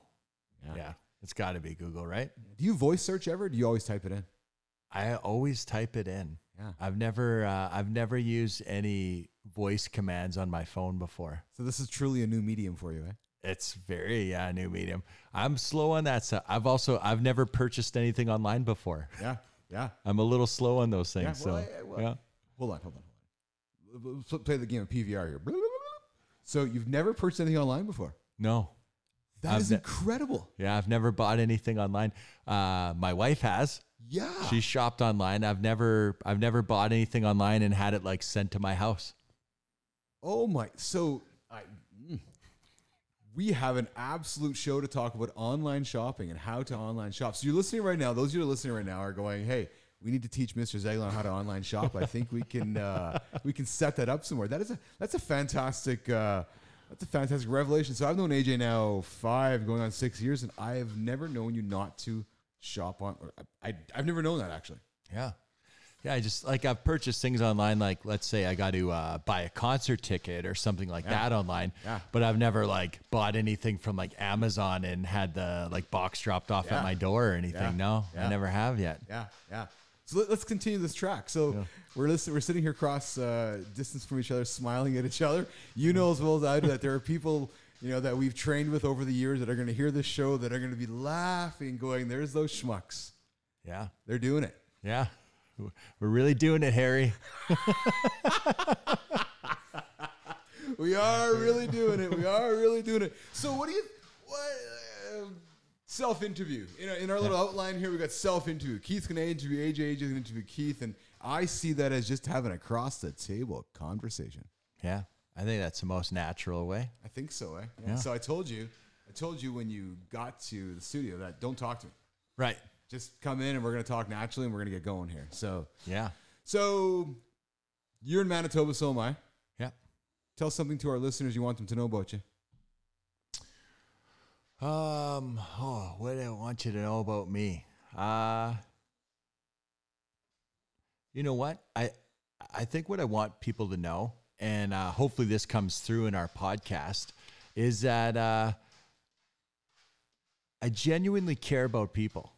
Yeah. It's got to be Google, right? Do you voice search ever? Do you always type it in? I always type it in. Yeah. I've never uh, I've never used any voice commands on my phone before. So this is truly a new medium for you, eh? It's very yeah, new medium. I'm slow on that stuff. I've also I've never purchased anything online before. Yeah. Yeah. I'm a little slow on those things. Yeah, well, so I- well, yeah. Hold on, hold on, hold on. Let's play the game of PVR here. So you've never purchased anything online before? No. That I've is ne- incredible. Yeah, I've never bought anything online. Uh, my wife has. Yeah. She shopped online. I've never I've never bought anything online and had it like sent to my house. oh my. So I. mm. We have an absolute show to talk about online shopping and how to online shop. So you're listening right now. Those of you who are listening right now are going, "Hey, we need to teach Mr. Zeglen how to online shop." I think we can uh, we can set that up somewhere. That is a that's a fantastic uh, that's a fantastic revelation. So I've known AJ now five, going on six years, and I have never known you not to shop on. I, I I've never known that actually. Yeah. Yeah, I just like I've purchased things online. Like, let's say I got to uh, buy a concert ticket or something like that online. Yeah. But I've never like bought anything from like Amazon and had the like box dropped off Yeah. at my door or anything. Yeah. No, Yeah. I never have yet. Yeah, yeah. So let, us continue this track. So we're listening, we're sitting here across uh, distance from each other, smiling at each other. You know as well as I do that there are people you know that we've trained with over the years that are going to hear this show that are going to be laughing, going, "There's those schmucks. Yeah. They're doing it." Yeah. We're really doing it, Harry. We are really doing it. We are really doing it. So what do you what uh, self interview? You know, in our little outline here, we got self interview. Keith's gonna interview AJ. AJ's gonna interview Keith, and I see that as just having across the table conversation. Yeah. I think that's the most natural way. I think so, eh? Yeah. So I told you, I told you when you got to the studio that don't talk to me. Right. Just come in and we're gonna talk naturally and we're gonna get going here. So, Yeah. so you're in Manitoba, so am I. Yeah. Tell something to our listeners you want them to know about you. Um, oh, what do I want you to know about me? Uh you know what? I I think what I want people to know, and uh, hopefully this comes through in our podcast, is that uh, I genuinely care about people,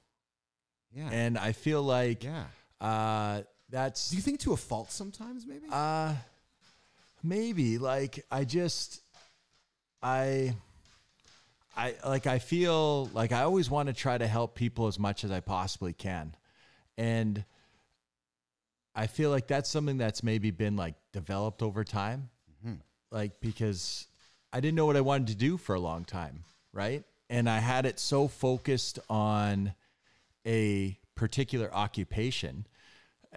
Yeah. and I feel like yeah. uh, that's Do you think to a fault sometimes, maybe? uh maybe like I just I I like I feel like I always want to try to help people as much as I possibly can. And I feel like that's something that's maybe been like developed over time. Mm-hmm. Like because I didn't know what I wanted to do for a long time, right? And I had it so focused on a particular occupation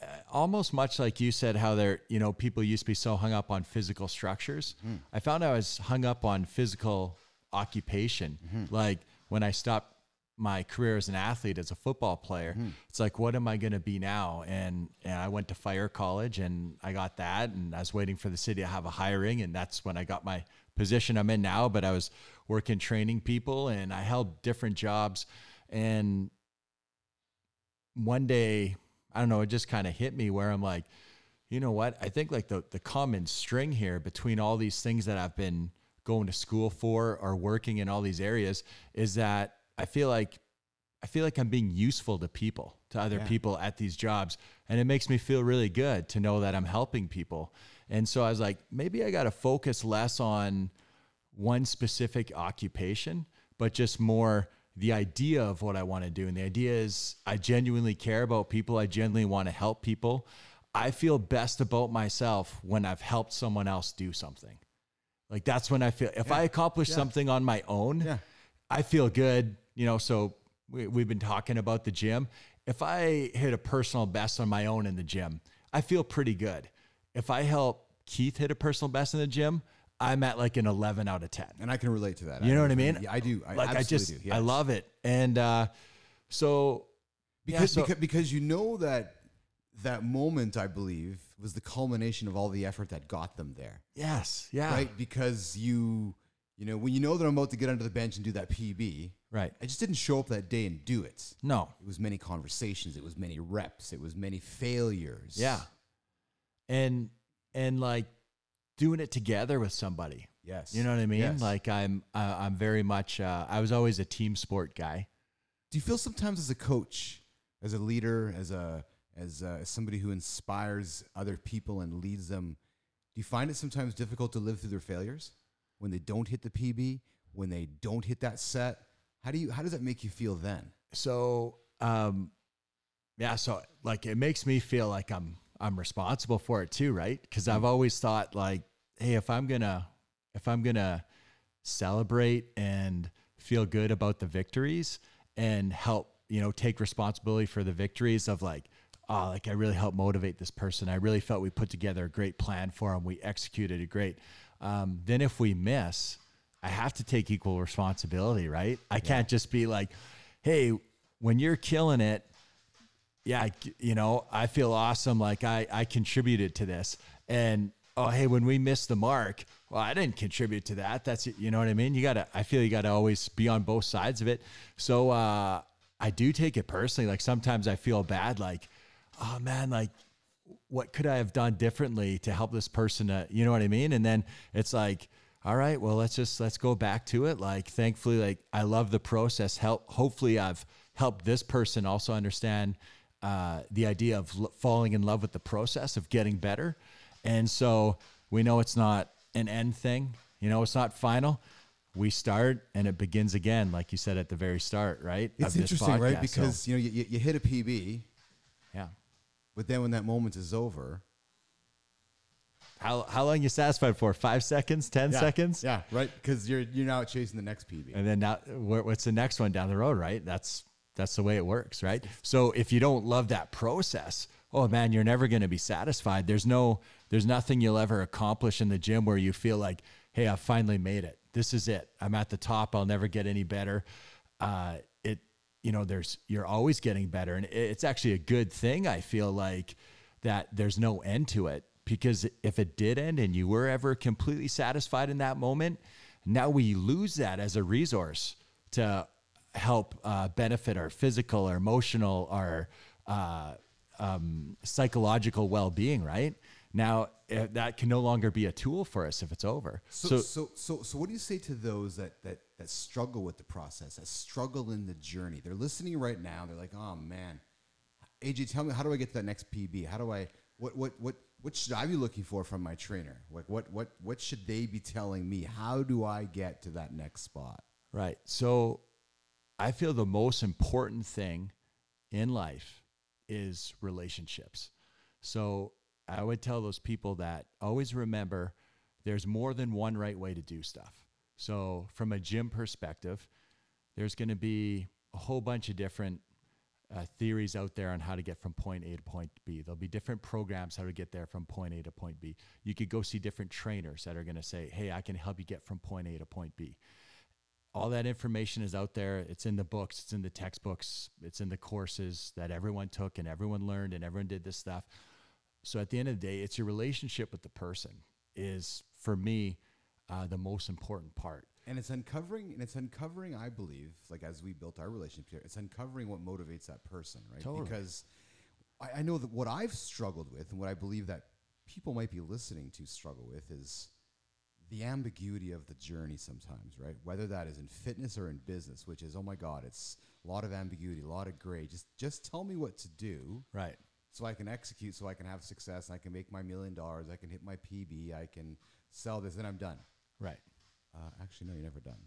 uh, almost much like you said how there you know people used to be so hung up on physical structures. Mm. I found i was hung up on physical occupation. Mm-hmm. Like when i stopped my career as an athlete, as a football player. Hmm. It's like, what am I going to be now? And, and I went to fire college and I got that. And I was waiting for the city to have a hiring. And that's when I got my position I'm in now. But I was working training people and I held different jobs. And one day, I don't know, it just kind of hit me where I'm like, you know what? I think like the, the common string here between all these things that I've been going to school for or working in all these areas is that I feel like I feel like I'm being useful to people, to other Yeah. people at these jobs. And it makes me feel really good to know that I'm helping people. And so I was like, maybe I got to focus less on one specific occupation, but just more the idea of what I want to do. And the idea is I genuinely care about people. I genuinely want to help people. I feel best about myself when I've helped someone else do something. Like that's when I feel if I accomplish Yeah. something on my own, Yeah. I feel good. You know, so we, we've been talking about the gym. If I hit a personal best on my own in the gym, I feel pretty good. If I help Keith hit a personal best in the gym, I'm at like an 11 out of 10. And I can relate to that. You know what I mean? Yeah, I do. I like I just do. I love it. And uh so yeah, because, so- because because you know that that moment I believe was the culmination of all the effort that got them there. yes, yeah. Right? Because you you know, when you know that I'm about to get under the bench and do that PB, Right. I just didn't show up that day and do it. No. It was many conversations, it was many reps, it was many failures. Yeah. And and like doing it together with somebody. Yes. You know what I mean? Yes. Like I'm uh, I'm very much uh, I was always a team sport guy. Do you feel sometimes as a coach, as a leader, as a as, uh, as somebody who inspires other people and leads them, do you find it sometimes difficult to live through their failures when they don't hit the PB, when they don't hit that set? How do you how does that make you feel then? so um yeah so like it makes me feel like i'm i'm responsible for it too right? Because i've always thought like hey if i'm gonna if i'm gonna celebrate and feel good about the victories and help you know take responsibility for the victories of like oh like i really helped motivate this person. I really felt we put together a great plan for them we executed it great. Um, then if we miss i have to take equal responsibility right i can't just be like hey when you're killing it yeah, you know, I feel awesome. Like I, I contributed to this. And oh, hey, when we missed the mark, well, I didn't contribute to that. That's it. You know what I mean? You gotta, I feel you gotta always be on both sides of it. So, uh, I do take it personally. Like sometimes I feel bad, like, oh man, like what could I have done differently to help this person? Uh, you know what I mean? And then it's like, all right, well, let's just let's go back to it. Like, thankfully, like I love the process. Help. Hopefully, I've helped this person also understand uh, the idea of l- falling in love with the process of getting better. And so we know it's not an end thing. You know, it's not final. We start and it begins again, like you said at the very start, right? It's interesting, right? podcast. So, Because you know you, you hit a PB, yeah. but then when that moment is over, How how long you satisfied for? Five seconds? Ten yeah, seconds? yeah, right? Because you're you're now chasing the next PB. and then now what's the next one down the road right that's that's the way it works right so if you don't love that process oh man you're never going to be satisfied there's no there's nothing you'll ever accomplish in the gym where you feel like hey i finally made it this is it i'm at the top i'll never get any better uh it you know there's you're always getting better and it's actually a good thing i feel like that there's no end to it because if it did end and you were ever completely satisfied in that moment now we lose that as a resource to help uh, benefit our physical our emotional our uh, um, psychological well-being right now eh, that can no longer be a tool for us if it's over So, so, so, so, what do you say to those that that that struggle with the process, that struggle in the journey? They're listening right now. They're like, "Oh man, AJ, tell me how do I get to that next PB? How do I? What, what, what, what should I be looking for from my trainer? Like, what, what, what should they be telling me? How do I get to that next spot? Right. So I feel the most important thing in life is relationships. So I would tell those people that always remember there's more than one right way to do stuff. So from a gym perspective, there's going to be a whole bunch of different uh, theories out there on how to get from point A to point B. There'll be different programs how to get there from point A to point B. You could go see different trainers that are going to say, "Hey, I can help you get from point A to point B." all that information is out there. It's in the books, it's in the textbooks, it's in the courses that everyone took and everyone learned and everyone did this stuff. So at the end of the day, it's your relationship with the person is for me uh, the most important part. And it's uncovering, and it's uncovering. I believe, like as we built our relationship here, it's uncovering what motivates that person, right? Totally. Because I, I know that what I've struggled with, and what I believe that people might be listening to struggle with, is the ambiguity of the journey. Sometimes, right? Whether that is in fitness or in business, which is, oh my God, it's a lot of ambiguity, a lot of gray. Just, just tell me what to do, Right. so I can execute, so I can have success, and I can make my million dollars, I can hit my PB, I can sell this, and I'm done. Right. Uh, actually, no, you're never done.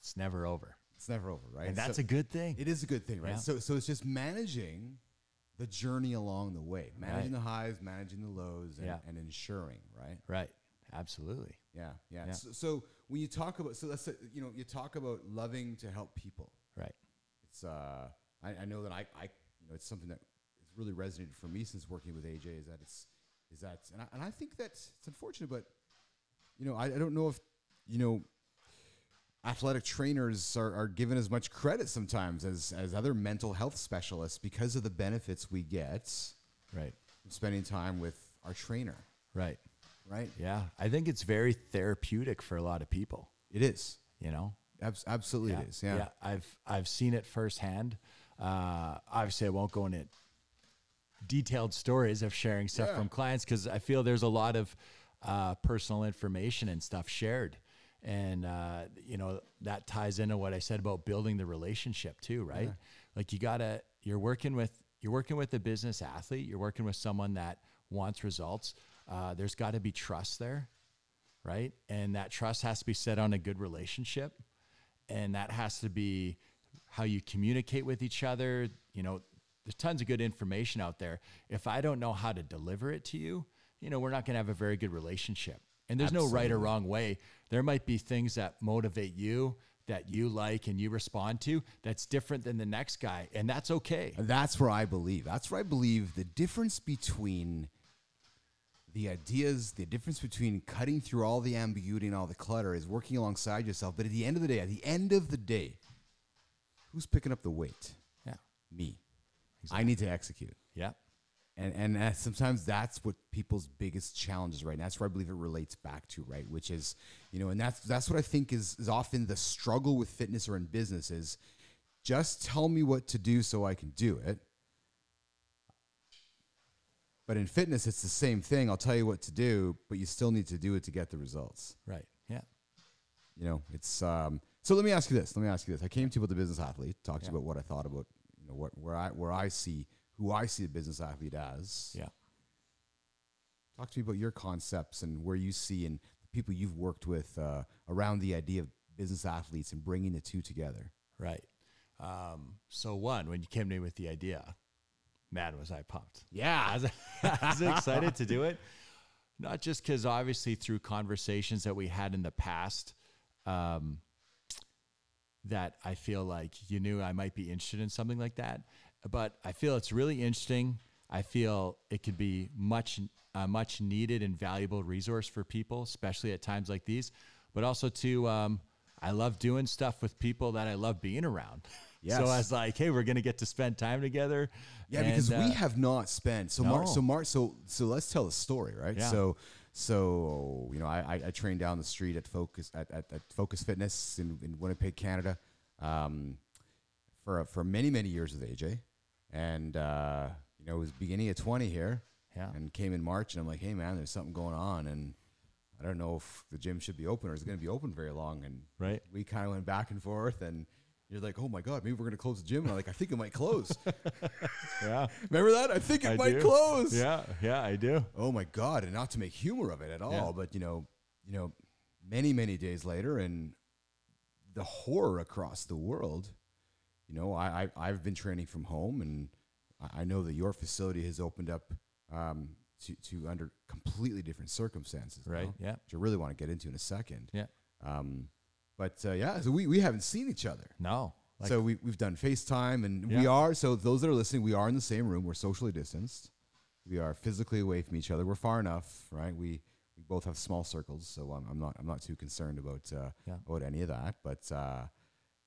It's never over. It's never over, right? And that's So- a good thing. It is a good thing, right? Yeah. So, so it's just managing the journey along the way, managing Right. the highs, managing the lows, and, Yeah. and ensuring, right? right. Absolutely. Yeah, yeah. Yeah. So, so when you talk about, so let's say, you know, you talk about loving to help people. Right. It's, uh, I, I know that I, I, you know, it's something that has really resonated for me since working with AJ. Is that it's, is that, and I, and I think that it's unfortunate, but you know, I, I don't know if, you know, athletic trainers are, are given as much credit sometimes as, as other mental health specialists because of the benefits we get Right. from spending time with our trainer, Right. right? Yeah. I think it's very therapeutic for a lot of people, It is. you know? Abs- absolutely it is. Yeah. I've I've seen it firsthand. Uh, obviously, I won't go into detailed stories of sharing stuff Yeah. from clients because I feel there's a lot of uh, personal information and stuff shared, and uh, you know that ties into what I said about building the relationship too, right? Like you gotta you're working with you're working with a business athlete, you're working with someone that wants results. Uh, there's got to be trust there, right? And that trust has to be set on a good relationship and that has to be how you communicate with each other you know there's tons of good information out there if i don't know how to deliver it to you you know we're not going to have a very good relationship and there's no right or wrong way there might be things that motivate you that you like and you respond to that's different than the next guy and that's okay that's where I believe. That's where I believe the difference between the ideas, the difference between cutting through all the ambiguity and all the clutter is working alongside yourself. But at the end of the day, at the end of the day, who's picking up the weight? yeah Me. I need to execute. yeah And and uh, sometimes that's what people's biggest challenges right. And that's where I believe it relates back to, right? Which is, you know, and that's that's what I think is is often the struggle with fitness or in business is just tell me what to do so I can do it. But in fitness, it's the same thing. I'll tell you what to do, but you still need to do it to get the results. right yeah You know, it's um. So let me ask you this. Let me ask you this. I came to you with the business athlete, talked to you about what I thought about, you know, what where I where I see who I see the business athlete as. yeah Talk to me about your concepts and where you see and the people you've worked with uh, around the idea of business athletes and bringing the two together. right um, so one when you came to me with the idea man was i pumped Yeah. I was, I was excited to do it. Not just because obviously through conversations that we had in the past, um, that I feel like you knew I might be interested in something like that, but I feel it's really interesting. I feel it could be much, uh, much needed and valuable resource for people, especially at times like these. But also too, um, I love doing stuff with people that I love being around. So I was like, hey, we're gonna get to spend time together. Yeah, because And, we uh, have not spent so Mark. So Mark. So so let's tell a story, right? Yeah. So so you know, I, I I trained down the street at Focus at, at, at Focus Fitness in, in Winnipeg, Canada, um, for for many many years with AJ, and uh, you know it was beginning of twenty here, Yeah. and came in March, and I'm like, hey man, there's something going on, and I don't know if the gym should be open or is it going to be open very long, and Right. we kind of went back and forth, and you're like, oh my god, maybe we're going to close the gym, and I'm like, I think it might close. Yeah. Remember that? I think it I might do. close. Yeah, yeah, I do. Oh my god! And not to make humor of it at all, Yeah. but you know, you know, many many days later, and the horror across the world. You know, I, I I've been training from home, and I, know that your facility has opened up um, to to under completely different circumstances. Right, now, yeah. Which I really want to get into in a second. Yeah. Um, but uh, yeah, so we, we haven't seen each other. No. Like, so we, we've done FaceTime and we are, so those that are listening, we are in the same room. We're socially distanced. We are physically away from each other. We're far enough, right? We, we both have small circles, so I'm, I'm not I'm not too concerned about uh, Yeah. about any of that. But uh,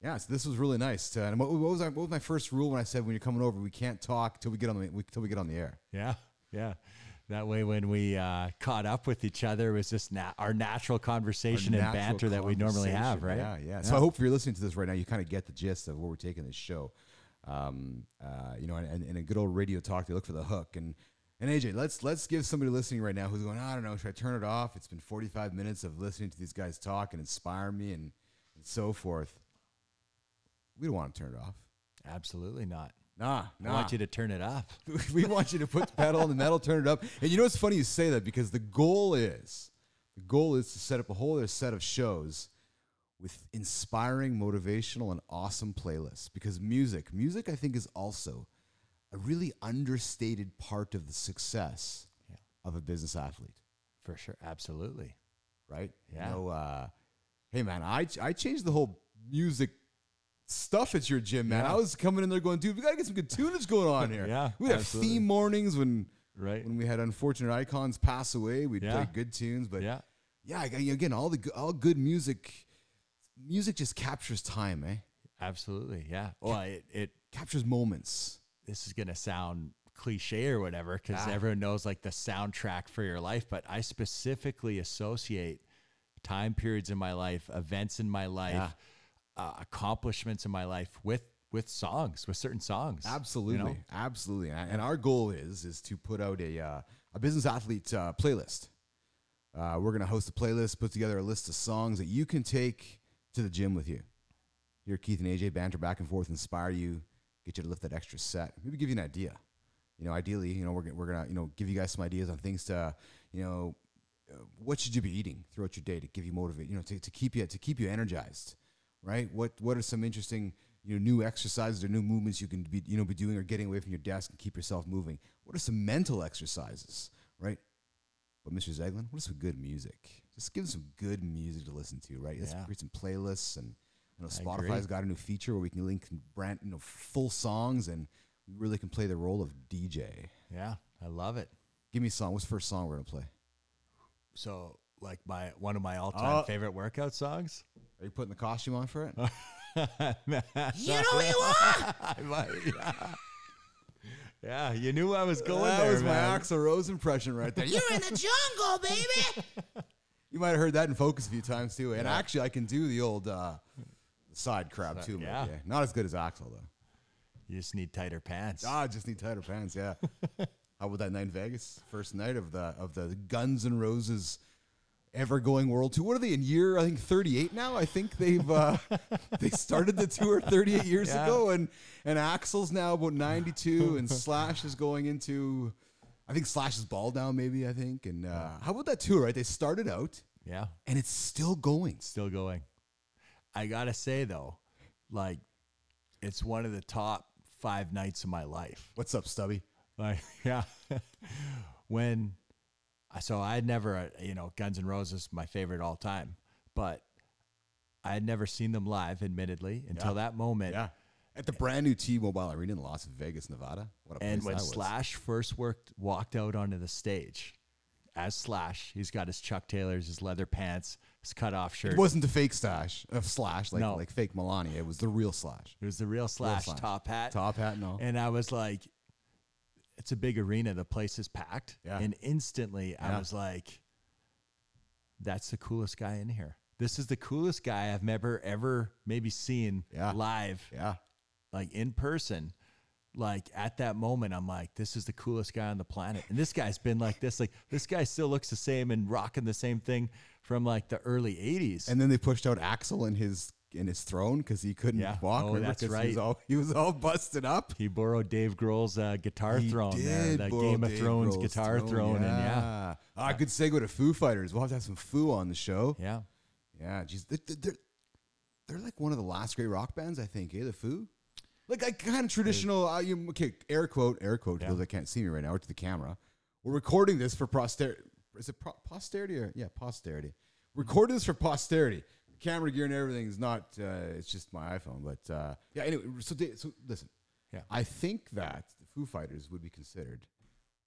yeah, so this was really nice. To, and what, what was I, what was my first rule when I said when you're coming over, we can't talk till we get on the we, till we get on the air. Yeah, yeah. That way, when we uh, caught up with each other, it was just na- our natural conversation Our and natural banter that we normally have, right? conversation. Yeah, yeah. So I hope if you're listening to this right now, you kind of get the gist of where we're taking this show. Um, uh, you know, and, and, and a good old radio talk, they look for the hook. And and AJ, let's let's give somebody listening right now who's going, I don't know, should I turn it off? It's been 45 minutes of listening to these guys talk and inspire me and, and so forth. We don't want to turn it off. Absolutely not. Nah, I nah. want you to turn it up. we want you to put the pedal on the metal, turn it up. And you know what's funny you say that because the goal is the goal is to set up a whole other set of shows with inspiring, motivational, and awesome playlists. Because music, music I think is also a really understated part of the success Yeah. of a business athlete. For sure. Absolutely. Right? Yeah. You know, uh, hey man, I I changed the whole music stuff at your gym, man. Yeah. I was coming in there going, dude, we gotta get some good tunage going on here. Yeah, We'd have absolutely. theme mornings when Right. when we had unfortunate icons pass away. We'd Yeah. play good tunes, but yeah, yeah. Again, all the all good music, music just captures time, eh? Absolutely. Yeah. Well, it, it Captures moments. this is gonna sound cliche or whatever because everyone knows like the soundtrack for your life, but I specifically associate time periods in my life, events in my life. Uh, accomplishments in my life with with songs, with certain songs. you know? Absolutely, absolutely. And, and our goal is is to put out a uh, a business athlete uh, playlist. Uh, we're gonna host a playlist, put together a list of songs that you can take to the gym with you. Hear Keith and AJ banter back and forth, inspire you, get you to lift that extra set. Maybe give you an idea. You know, ideally, you know, we're, gonna- we're gonna you know give you guys some ideas on things to you know uh, what should you be eating throughout your day to give you motivate you know to, to keep you to keep you energized right? What what are some interesting you know new exercises or new movements you can be you know be doing or getting away from your desk and keep yourself moving? What are some mental exercises right? But mr zeglen what is some good music? Just give some good music to listen to right? Let's Yeah. create some playlists and you know spotify's got a new feature where we can link brand you know full songs and we really can play the role of dj Yeah, I love it. give me a song. What's the first song we're gonna play? So, like my one of my all-time Oh. favorite workout songs. are you putting the costume on for it you know you are. I might, yeah. yeah, you knew I was going that there, was my man. Axl Rose impression right there. You're in the jungle, baby. You might have heard that in focus a few times too. And actually, I can do the old uh, side crab too. yeah. Yeah. Not as good as Axl though. You just need tighter pants. Ah, I just need tighter pants. Yeah. How about that night in Vegas? First night of the of the Guns N' Roses ever going world tour. What are they in year? I think 38 now. I think they've uh, they started the tour 38 years Yeah. ago, and and Axl's now about 92, and Slash is going into. I think Slash is ball down, maybe. I think. And uh, how about that tour? Right, they started out, Yeah, and it's still going. still going. I gotta say though, like, it's one of the top five nights of my life. What's up, Stubby? Like, yeah, when so I had never, uh, you know, Guns N' Roses my favorite all time, but I had never seen them live, admittedly, until that moment. Yeah. At the brand new T-Mobile Arena in Las Vegas, Nevada. What a And place when. Slash first worked walked out onto the stage as Slash, he's got his Chuck Taylors, his leather pants, his cut off shirt. It wasn't the fake stash of Slash, like No. like fake Melania. It was the real Slash. It was the real Slash, Slash. top hat. Top hat and all. And I was like, it's a big arena. The place is packed. Yeah. And instantly I was like, that's the coolest guy in here. This is the coolest guy I've ever, ever maybe seen Yeah. live, yeah. like in person. Like at that moment, I'm like, this is the coolest guy on the planet. And this guy's been like this. Like this guy still looks the same and rocking the same thing from like the early 80s. And then they pushed out Axl in his in his throne because he couldn't Yeah. walk. Oh, that's 'Cause He was, right. all, he was all busted up. he borrowed Dave Grohl's uh, guitar He throne there, the borrow Game of Dave Thrones Grohl's guitar throne. And yeah, Ah, good segue to Foo Fighters. We'll have to have some Foo on the show. yeah. Yeah, geez, they're, they're, they're like one of the last great rock bands, I think. Eh, the Foo, like like kind of traditional. Uh, you, okay, air quote, air quote. to Yeah. Those that can't see me right now, or to the camera. We're recording this for posterity. Is it pro- posterity or yeah, posterity? Recording this for posterity. Camera gear and everything is not. Uh, it's just my iPhone, but uh, yeah. Anyway, so they, so listen. Yeah. I think that the Foo Fighters would be considered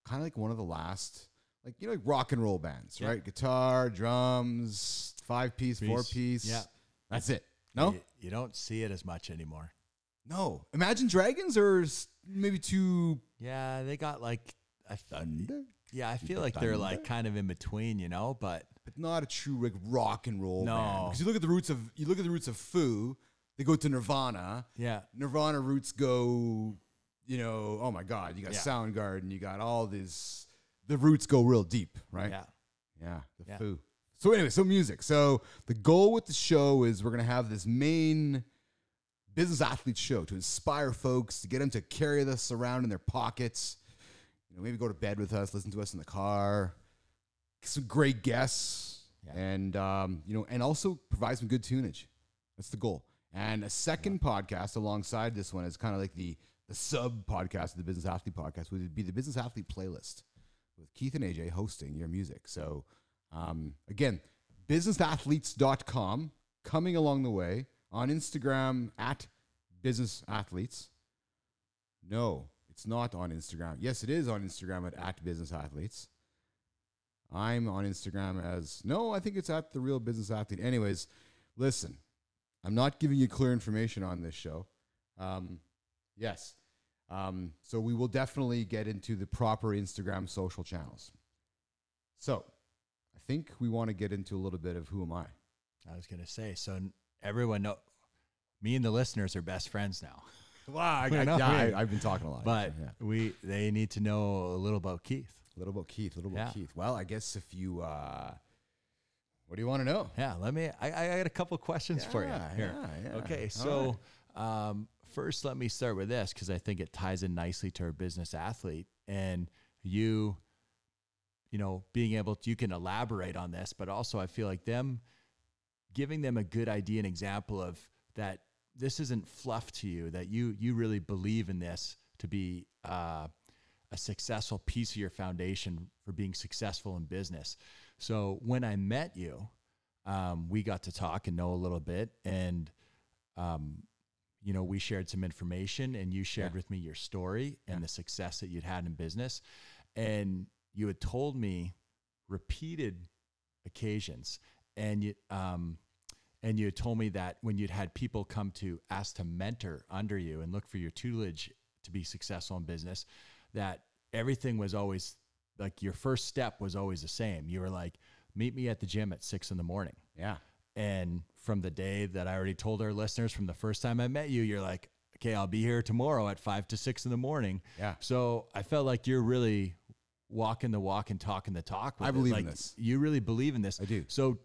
kind of like one of the last like you know, like rock and roll bands, Yeah. right? Guitar, drums, five piece, four Piece. Yeah. that's it. No, You, you don't see it as much anymore. no. Imagine Dragons or s- maybe two Yeah, they got like I f- thunder, yeah, I feel like they're like kind of in between, you know, but but not a true like rock and roll. No. band. because you look at the roots of you look at the roots of Foo. They go to Nirvana. yeah. Nirvana roots go, you know, oh my God, you got Yeah. Soundgarden, you got all this. The roots go real deep, right? Yeah. Yeah, the Yeah. foo. So anyway, so music. So the goal with the show is we're gonna have this main business athlete show to inspire folks, to get them to carry this around in their pockets. You know, maybe go to bed with us, listen to us in the car. Some great guests, Yeah. and um, you know, and also provide some good tunage. That's the goal. And a second podcast alongside this one is kind of like the the sub podcast of the Business Athlete podcast would be the Business Athlete playlist with Keith and AJ hosting your music. So um, again, businessathletes.com coming along the way on Instagram at business athletes. No, it's not on Instagram. Yes, it is on Instagram at, at business athletes. I'm on Instagram as no, I think it's at the real business athlete. Anyways, listen, I'm not giving you clear information on this show. Um, yes. Um, so we will definitely get into the proper Instagram social channels. So I think we want to get into a little bit of who am I? I was gonna say, so everyone know me and the listeners are best friends now. Wow, I, I know, yeah, right? I, have been talking a lot. But yeah. we they need to know a little about Keith. A little about Keith, a little Yeah. about Keith. Well, I guess if you, uh, what do you want to know? Yeah, let me I, I got a couple questions for you Yeah, here. yeah, yeah. Okay, so um, first let me start with this because I think it ties in nicely to our business athlete and you you know, being able to, you can elaborate on this, but also I feel like them giving them a good idea and example of that this isn't fluff to you, that you, you really believe in this to be uh, a successful piece of your foundation for being successful in business. So when I met you, um, we got to talk and know a little bit and, um, you know, we shared some information and you shared Yeah. with me your story and the success that you'd had in business. And you had told me repeated occasions and you, um, and you had told me that when you'd had people come to ask to mentor under you and look for your tutelage to be successful in business, that everything was always like your first step was always the same. You were like, meet me at the gym at six in the morning. Yeah. And from the day that I already told our listeners from the first time I met you, you're like, okay, I'll be here tomorrow at five to six in the morning. Yeah. So I felt like you're really walking the walk and talking the talk. With I believe in this. You really believe in this. I do. So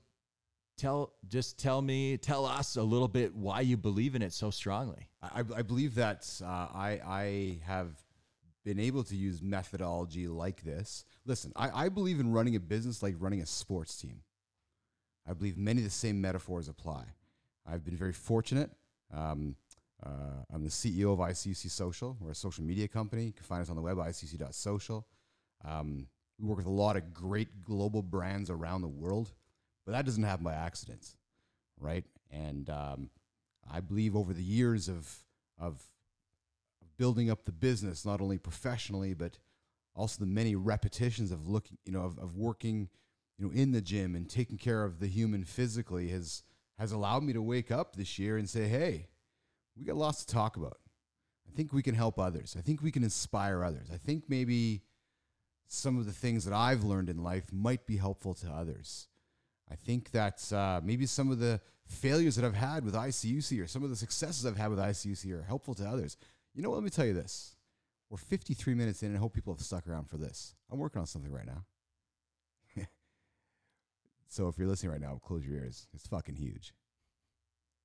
tell, just tell me, tell us a little bit why you believe in it so strongly. I, I believe that uh, I, I have been able to use methodology like this. Listen, I, I believe in running a business like running a sports team. I believe many of the same metaphors apply. I've been very fortunate. Um, uh, I'm the CEO of ICUC Social. We're a social media company. You can find us on the web, icuc.social. Um, we work with a lot of great global brands around the world, but that doesn't happen by accident, right? And um, I believe over the years of of building up the business, not only professionally, but also the many repetitions of looking, you know, of, of working, you know, in the gym and taking care of the human physically has has allowed me to wake up this year and say, hey, we got lots to talk about. I think we can help others. I think we can inspire others. I think maybe some of the things that I've learned in life might be helpful to others. I think that uh, maybe some of the failures that I've had with ICUC or some of the successes I've had with ICUC are helpful to others. You know what? Let me tell you this. We're 53 minutes in, and I hope people have stuck around for this. I'm working on something right now. so if you're listening right now, close your ears. It's fucking huge.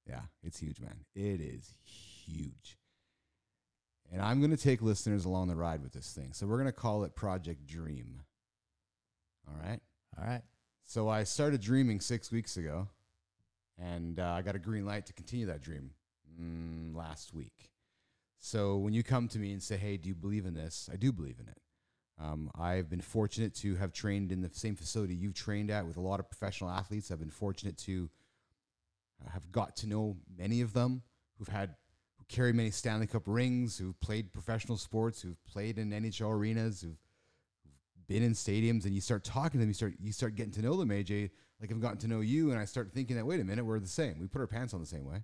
Yeah, it's huge, man. It is huge. And I'm going to take listeners along the ride with this thing. So we're going to call it Project Dream. All right. All right. So I started dreaming six weeks ago, and uh, I got a green light to continue that dream mm, last week. So when you come to me and say, "Hey, do you believe in this?" I do believe in it. Um, I've been fortunate to have trained in the same facility you've trained at with a lot of professional athletes. I've been fortunate to uh, have got to know many of them who've had who carry many Stanley Cup rings, who've played professional sports, who've played in NHL arenas, who've been in stadiums and you start talking to them, you start you start getting to know them, AJ. Like I've gotten to know you, and I start thinking that wait a minute, we're the same. We put our pants on the same way,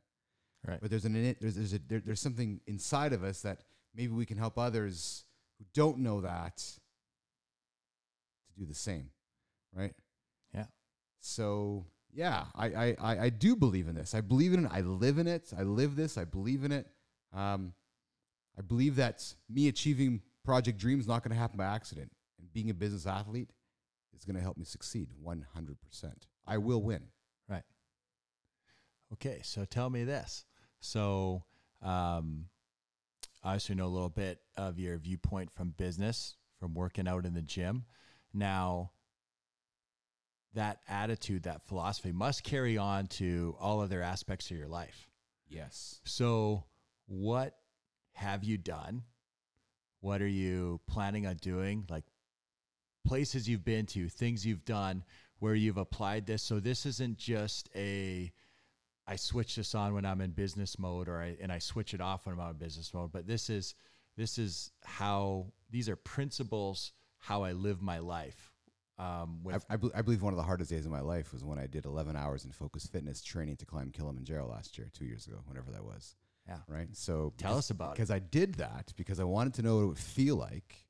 Right. but there's an there's there's a, there, there's something inside of us that maybe we can help others who don't know that to do the same, right? Yeah. So yeah, I, I, I, I do believe in this. I believe in it. I live in it. I live this. I believe in it. Um, I believe that me achieving Project Dream is not going to happen by accident. And being a business athlete is going to help me succeed 100%. I will win. Right. Okay, so tell me this. So, um, I also know a little bit of your viewpoint from business, from working out in the gym. Now, that attitude, that philosophy must carry on to all other aspects of your life. Yes. So, what have you done? What are you planning on doing? Like places you've been to, things you've done where you've applied this. So, this isn't just a I switch this on when I'm in business mode or I and I switch it off when I'm out in business mode, but this is this is how these are principles how I live my life. Um, with I, I, I believe one of the hardest days of my life was when I did 11 hours in focus fitness training to climb Kilimanjaro last year, two years ago, whenever that was. Yeah. Right. So Tell us about it. Because I did that because I wanted to know what it would feel like.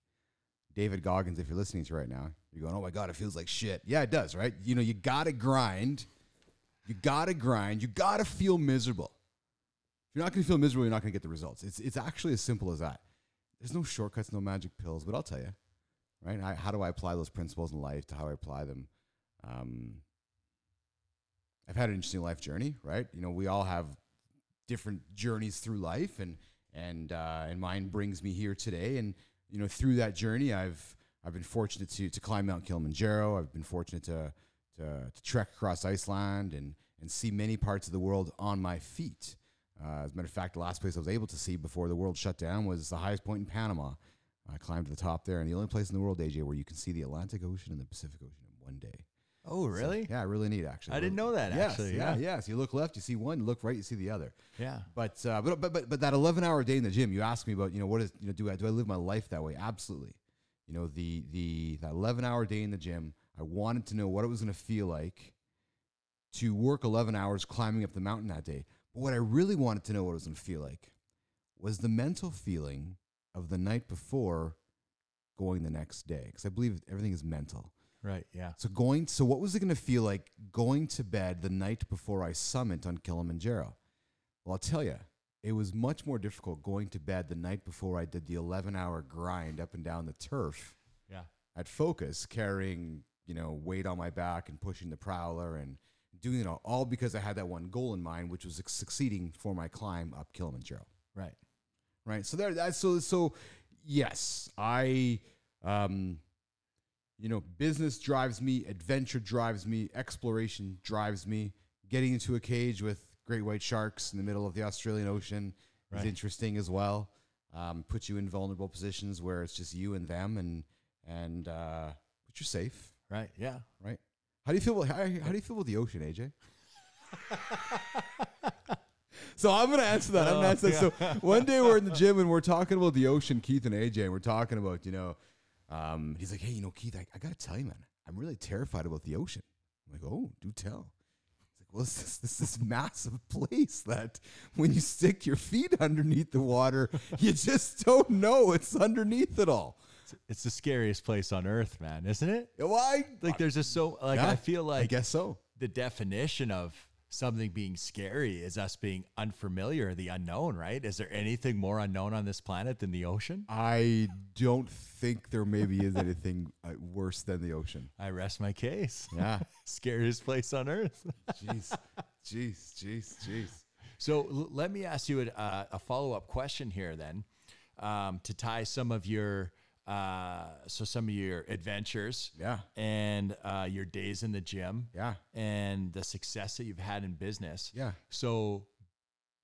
David Goggins, if you're listening to right now, you're going, oh my God, it feels like shit. Yeah, it does, right? You know, you got to grind. You got to grind. You got to feel miserable. If you're not to feel miserable, you're not to get the results. It's, it's actually as simple as that. There's no shortcuts, no magic pills, but I'll tell you, right? I, how do I apply those principles in life to how I apply them? Um, I've had an interesting life journey, right? You know, we all have different journeys through life, and and uh, and mine brings me here today. And you know, through that journey, I've I've been fortunate to to climb Mount Kilimanjaro. I've been fortunate to to, to trek across Iceland and and see many parts of the world on my feet. Uh, as a matter of fact, the last place I was able to see before the world shut down was the highest point in Panama. I climbed to the top there, and the only place in the world, AJ, where you can see the Atlantic Ocean and the Pacific Ocean in one day. oh, So, really? yeah, really neat, actually. I didn't know that, Yes, actually, yeah, yeah. yes. You look left, you see one. You look right, you see the other. Yeah. But uh, but but but but that eleven hour day in the gym, you ask me about you know what is you know do I do I live my life that way? Absolutely. You know the the that eleven hour day in the gym, I wanted to know what it was going to feel like to work eleven hours climbing up the mountain that day. But what I really wanted to know what it was going to feel like was the mental feeling of the night before going the next day because I believe everything is mental. Right. Yeah. So going, so what was it going to feel like going to bed the night before I summit on Kilimanjaro? Well, I'll tell you, it was much more difficult going to bed the night before I did the 11 hour grind up and down the turf Yeah. at Focus, carrying, you know, weight on my back and pushing the prowler and doing it all, all because I had that one goal in mind, which was succeeding for my climb up Kilimanjaro Right. right? So there, that's so so. Yes, I, um, you know, business drives me, adventure drives me, exploration drives me. Getting into a cage with great white sharks in the middle of the Australian Ocean Right. is interesting as well. Um, puts you in vulnerable positions where it's just you and them, and and uh, but you're safe, Right. Yeah. right? How do you feel? About, how, how do you feel about the ocean, AJ? So I'm gonna answer that. I'm gonna Oh, answer that. So one day we're in the gym and we're talking about the ocean, Keith and AJ, and we're talking about, you know, um, he's like, hey, you know, Keith, I, I gotta tell you, man, I'm really terrified about the ocean. I'm like, oh, do tell. He's like, well, this is this this massive place that when you stick your feet underneath the water, you just don't know it's underneath it all. It's the scariest place on earth, man, isn't it? Why? Like there's just so like Yeah, I feel like I guess so. the definition of something being scary is us being unfamiliar, the unknown, right? Is there anything more unknown on this planet than the ocean? I don't think there maybe is anything uh, worse than the ocean. I rest my case. Yeah. Scariest place on earth. Jeez, jeez, jeez, jeez. So l- let me ask you a, a follow up question here, then, um, to tie some of your uh, so some of your adventures, Yeah. and uh, your days in the gym, Yeah. and the success that you've had in business. Yeah. So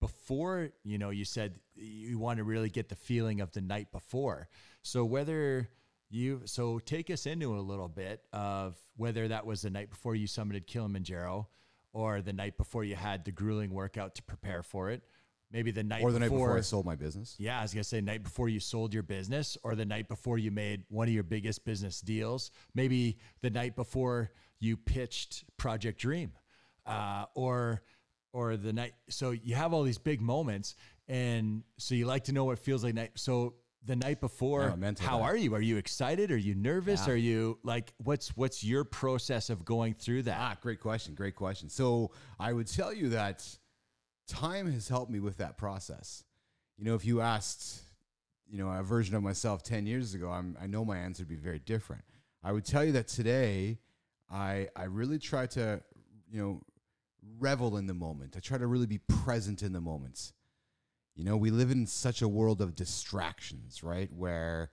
before, you know, you said you want to really get the feeling of the night before. So whether you so take us into a little bit of whether that was the night before you summited Kilimanjaro or the night before you had the grueling workout to prepare for it. Maybe the night or the night before, before I sold my business. Yeah, I was gonna say night before you sold your business, or the night before you made one of your biggest business deals. Maybe the night before you pitched Project Dream, uh, or or the night. So you have all these big moments, and so you like to know what feels like. Night. So the night before, how that. are you? Are you excited? Are you nervous? Yeah. Are you like what's what's your process of going through that? Ah, great question. Great question. So I would tell you that time has helped me with that process. You know, if you asked, you know, a version of myself 10 years ago, I'm, I know my answer would be very different. I would tell you that today, I, I really try to, you know, revel in the moment. I try to really be present in the moments. You know, we live in such a world of distractions, right? Where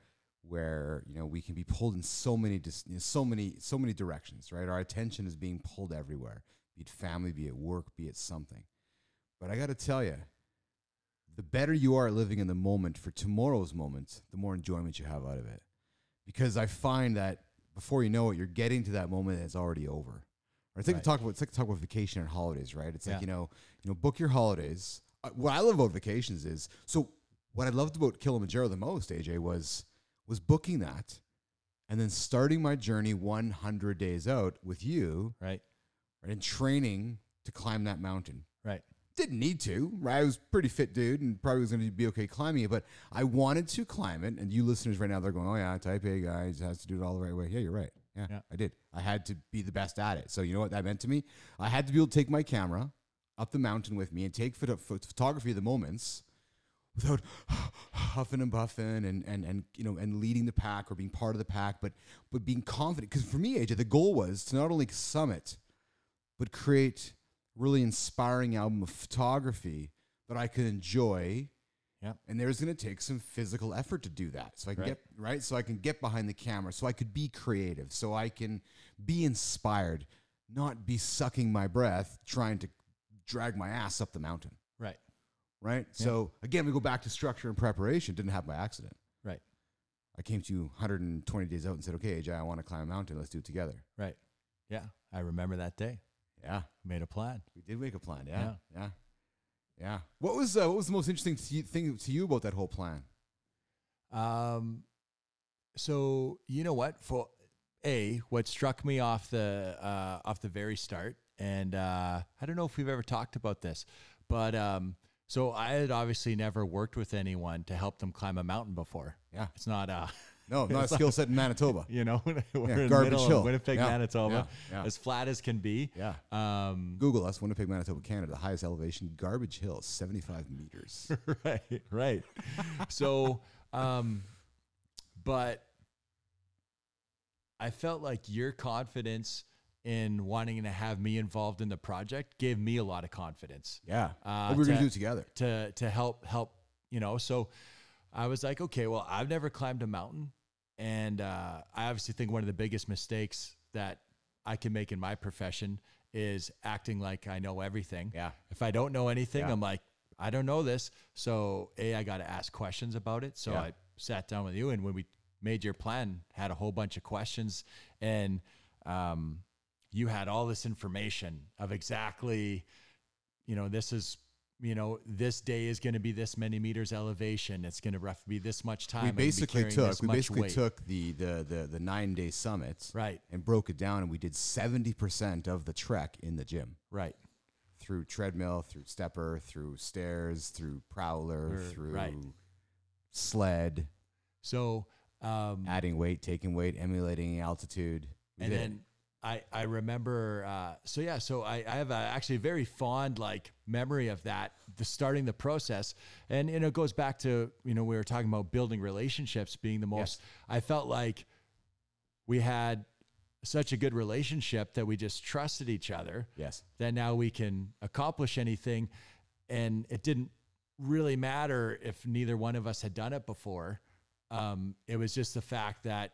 where you know we can be pulled in so many dis- you know, so many so many directions, right? Our attention is being pulled everywhere, be it family, be it work, be it something. But I got to tell you, the better you are at living in the moment for tomorrow's moment, the more enjoyment you have out of it. Because I find that before you know it, you're getting to that moment and it's already over. Or it's like Right. to talk about it's like to talk about vacation and holidays, right? It's Yeah. like you know, you know, book your holidays. Uh, what I love about vacations is so. What I loved about Kilimanjaro the most, AJ, was was booking that, and then starting my journey 100 days out with you, Right, right, and training to climb that mountain right, didn't need to, right? I was pretty fit dude and probably was going to be okay climbing it, but I wanted to climb it. And you listeners right now, they're going, oh, yeah, type A guy just has to do it all the right way. Yeah, you're right. Yeah, Yeah. I did. I had to be the best at it. So, you know what that meant to me? I had to be able to take my camera up the mountain with me and take photo- pho- photography of the moments without huffing and puffing and, and, and, you know, and leading the pack or being part of the pack, but, but being confident. Because for me, AJ, the goal was to not only summit, but create really inspiring album of photography that I could enjoy. Yeah. And there's going to take some physical effort to do that. So I can Right. get right so I can get behind the camera, so I could be creative, so I can be inspired, not be sucking my breath trying to drag my ass up the mountain, right, right? So again, we go back to structure and preparation. Didn't happen by accident. right, I came to you 120 days out and said, "Okay, AJ, I want to climb a mountain. Let's do it together." right. Yeah, I remember that day. Yeah. Made a plan. We did make a plan. Yeah, yeah, yeah. What was uh, what was the most interesting to you, thing to you about that whole plan? Um, so you know what? For a, what struck me off the uh, off the very start, and uh, I don't know if we've ever talked about this, but um, so I had obviously never worked with anyone to help them climb a mountain before. Yeah. It's not uh No, not a skill set in Manitoba. you know we're in the Garbage middle Hill. of Winnipeg, Yeah, Manitoba, yeah, yeah. as flat as can be. Yeah. Um, Google us, Winnipeg, Manitoba, Canada, the highest elevation, Garbage Hill, 75 meters. right, right. so, um, but I felt like your confidence in wanting to have me involved in the project gave me a lot of confidence Yeah. Uh, what we're going to- to do together. to to help help you know. So I was like, okay, well, I've never climbed a mountain, and uh, I obviously think one of the biggest mistakes that I can make in my profession is acting like I know everything. Yeah. If I don't know anything, Yeah. I'm like, I don't know this. So a, I got to ask questions about it. So Yeah. I sat down with you, and when we made your plan, had a whole bunch of questions, and um, you had all this information of exactly, you know, this is. You know, this day is going to be this many meters elevation. It's going to roughly be this much time. We I'm gonna be basically took we basically weight. took the the the, the nine day summits right, and broke it down, and we did 70 percent of the trek in the gym right, through treadmill, through stepper, through stairs, through prowler, Er, through right. sled, So, um, adding weight, taking weight, emulating altitude. We and did it. I I remember uh, so yeah so I, I have a, actually a very fond like memory of that the starting the process. And you know it goes back to you know we were talking about building relationships being the most I felt like we had such a good relationship that we just trusted each other yes, that now we can accomplish anything. And it didn't really matter if neither one of us had done it before. Um, it was just the fact that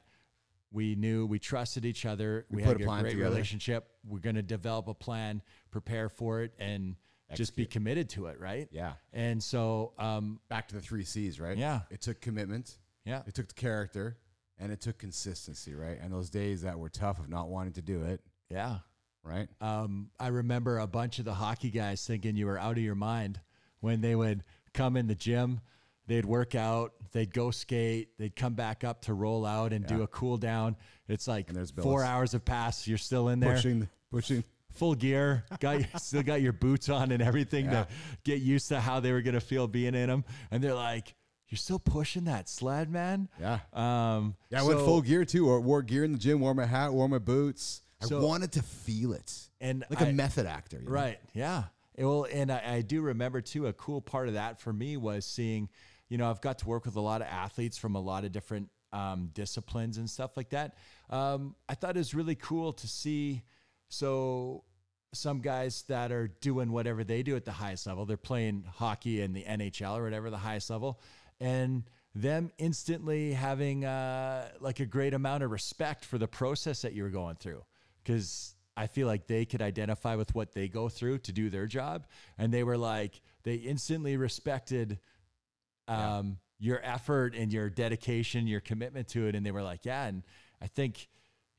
we knew we trusted each other we, put had a a plan great together. relationship we're going to develop a plan prepare for it and just be committed to it right yeah. and so um, Back to the three C's, right? Yeah. It took commitment. yeah It took the character and it took consistency, right? And those days that were tough of not wanting to do it, yeah right? um, I remember a bunch of the hockey guys thinking you were out of your mind when they would come in the gym, they'd work out, they'd go skate, they'd come back up to roll out and do a cool down. It's like four hours have passed. You're still in there Pushing, pushing. full gear, got still got your boots on and everything Yeah. to get used to how they were gonna feel being in them. And they're like, "You're still pushing that sled, man." Yeah. Um, Yeah, I went full gear too. Or wore gear in the gym, wore my hat, wore my boots. So- I wanted to feel it. and Like a a method actor. you know? Right. Yeah. It- well, and I, I do remember too, a cool part of that for me was seeing, you know, I've got to work with a lot of athletes from a lot of different um, disciplines and stuff like that. Um, I thought it was really cool to see. So, some guys that are doing whatever they do at the highest level, they're playing hockey in the NHL or whatever, the highest level, and them instantly having uh, like a great amount of respect for the process that you're going through. Because I feel like they could identify with what they go through to do their job. And they were like, they instantly respected um, your effort and your dedication, your commitment to it. And they were like, yeah. And I think,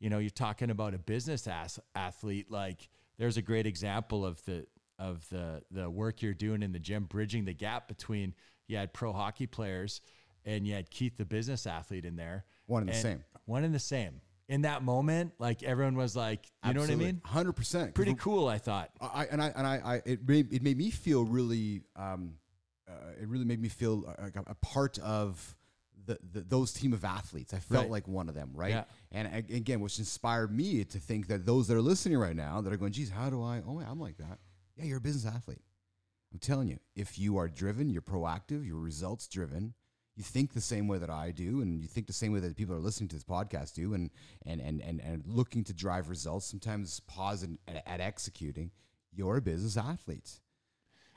you know, you're talking about a business ass- athlete. Like, there's a great example of the of the the work you're doing in the gym, bridging the gap between you had pro hockey players and you had Keith, the business athlete, in there. One and the same. One and the same. In that moment, like everyone was like, you know what I mean? Hundred percent. Pretty cool, I thought. I and I and I, I it made it made me feel really um, Uh, it really made me feel uh, like a, a part of the, the those team of athletes. I felt Right. like one of them, right? Yeah. And again, which inspired me to think that those that are listening right now that are going, geez, how do I? Oh, I'm like that. Yeah, you're a business athlete. I'm telling you, if you are driven, you're proactive, you're results driven. You think the same way that I do, and you think the same way that people are listening to this podcast do, and and and and, and looking to drive results. Sometimes pause and, at, at executing. You're a business athlete.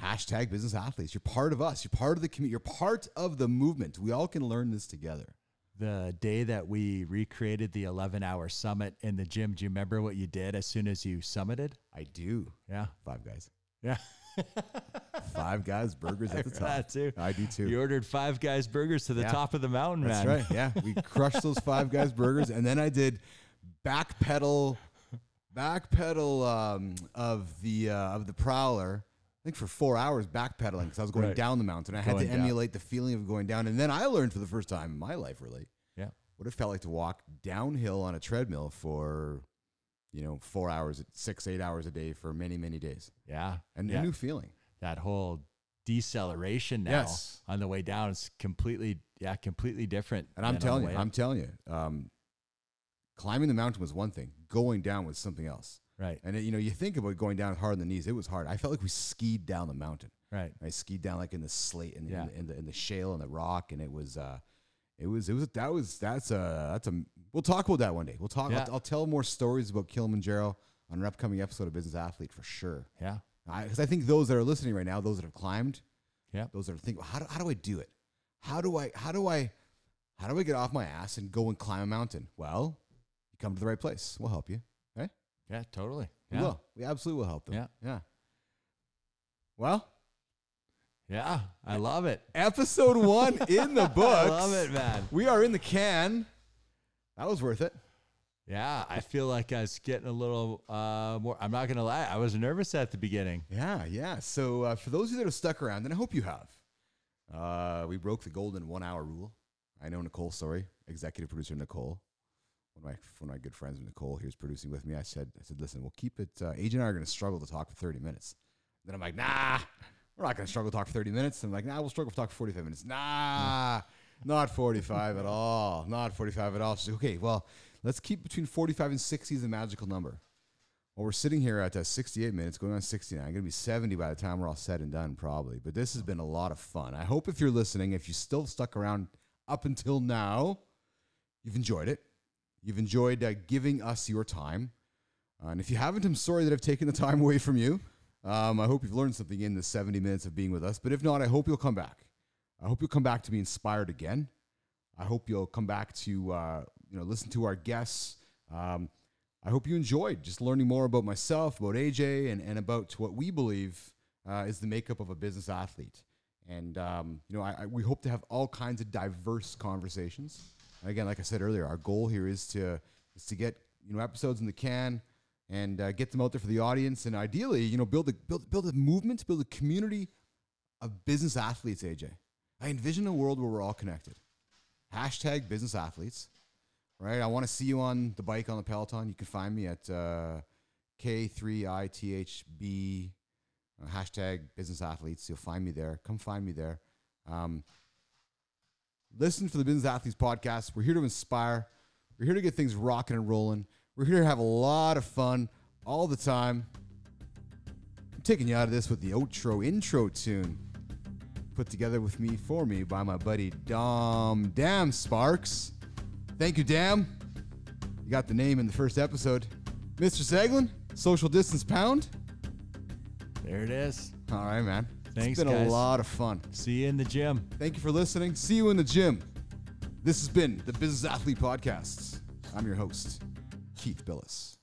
Hashtag business athletes. You're part of us. You're part of the community. You're part of the movement. We all can learn this together. The day that we recreated the 11 hour summit in the gym, do you remember what you did as soon as you summited? I do. Yeah. Five guys. Yeah. Five guys. Burgers at the top. That too. I do too. You ordered five guys burgers to the Yeah. top of the mountain, That's man. right. Yeah, we crushed those Five Guys burgers, and then I did back pedal, back pedal um, of the uh, of the Prowler. I think for four hours backpedaling because I was going Right. down the mountain. I had Going to down. emulate the feeling of going down, and then I learned for the first time in my life, really, Yeah. what it felt like to walk downhill on a treadmill for, you know, four hours, six, eight hours a day for many, many days, Yeah. and yeah. a new feeling. that whole deceleration now Yes. on the way down is completely, yeah, completely different. And I'm telling you, I'm telling you, um, climbing the mountain was one thing. Going down was something else. Right, And it, you know, you think about going down hard on the knees. It was hard. I felt like we skied down the mountain. right. I skied down like in the slate and Yeah. in, the, in the in the shale and the rock, and it was, uh, it was, it was. That was that's a that's a. We'll talk about that one day. We'll talk. Yeah. I'll, I'll tell more stories about Kilimanjaro on an upcoming episode of Business Athlete for sure. Yeah. Because I, think those that are listening right now, those that have climbed, Yeah. those that are thinking, how do, how do I do it? How do I how do I how do I get off my ass and go and climb a mountain? Well, you come to the right place. We'll help you. Yeah. Totally. We Yeah. will. We absolutely will help them. Yeah. Yeah. Well, Yeah. I love it. episode one in the books. I love it, man. We are in the can. That was worth it. Yeah. I feel like I was getting a little uh, more. I'm not going to lie. I was nervous at the beginning. Yeah, yeah. So uh, for those of you that have stuck around, and I hope you have, uh, we broke the golden one hour rule. I know Nicole, sorry, executive producer Nicole. One of my one of my good friends, Nicole, he was producing with me. I said, I said, listen, we'll keep it. Uh, Age and I are going to struggle to talk for thirty minutes. Then I'm like, nah, we're not going to struggle to talk for thirty minutes. I'm like, nah, we'll struggle to talk for forty five minutes. Nah, not forty five at all. Not forty five at all. She's like, okay, well, let's keep between forty five and sixty is a magical number. Well, we're sitting here at uh, 68 minutes, going on 69. Going to be 70 by the time we're all said and done, probably. But this has been a lot of fun. I hope if you're listening, if you still stuck around up until now, you've enjoyed it. You've enjoyed uh, giving us your time. Uh, and if you haven't, I'm sorry that I've taken the time away from you. Um, I hope you've learned something in the 70 minutes of being with us. But if not, I hope you'll come back. I hope you'll come back to be inspired again. I hope you'll come back to uh, you know listen to our guests. Um, I hope you enjoyed just learning more about myself, about AJ, and, and about what we believe uh, is the makeup of a business athlete. And um, you know, I, I, we hope to have all kinds of diverse conversations. Again, like I said earlier, our goal here is to is to get you know episodes in the can and uh, get them out there for the audience, and ideally, you know, build a build build a movement, build a community of business athletes, AJ. I envision a world where we're all connected. Hashtag business athletes, right? I want to see you on the bike on the Peloton. You can find me at uh, K3ITHB, uh, hashtag business athletes. You'll find me there. Come find me there. Um, listen for the Business Athletes podcast. We're here to inspire. We're here to get things rocking and rolling. We're here to have a lot of fun all the time. I'm taking you out of this with the outro intro tune put together with me for me by my buddy Dom Dam Sparks. Thank you, Dam. You got the name in the first episode. Mr. Zeglen, social distance pound. There it is. All right, man. Thanks, It's been a lot of fun. See you in the gym. Thank you for listening. See you in the gym. This has been the Business Athlete Podcasts. I'm your host, Keith Bilous.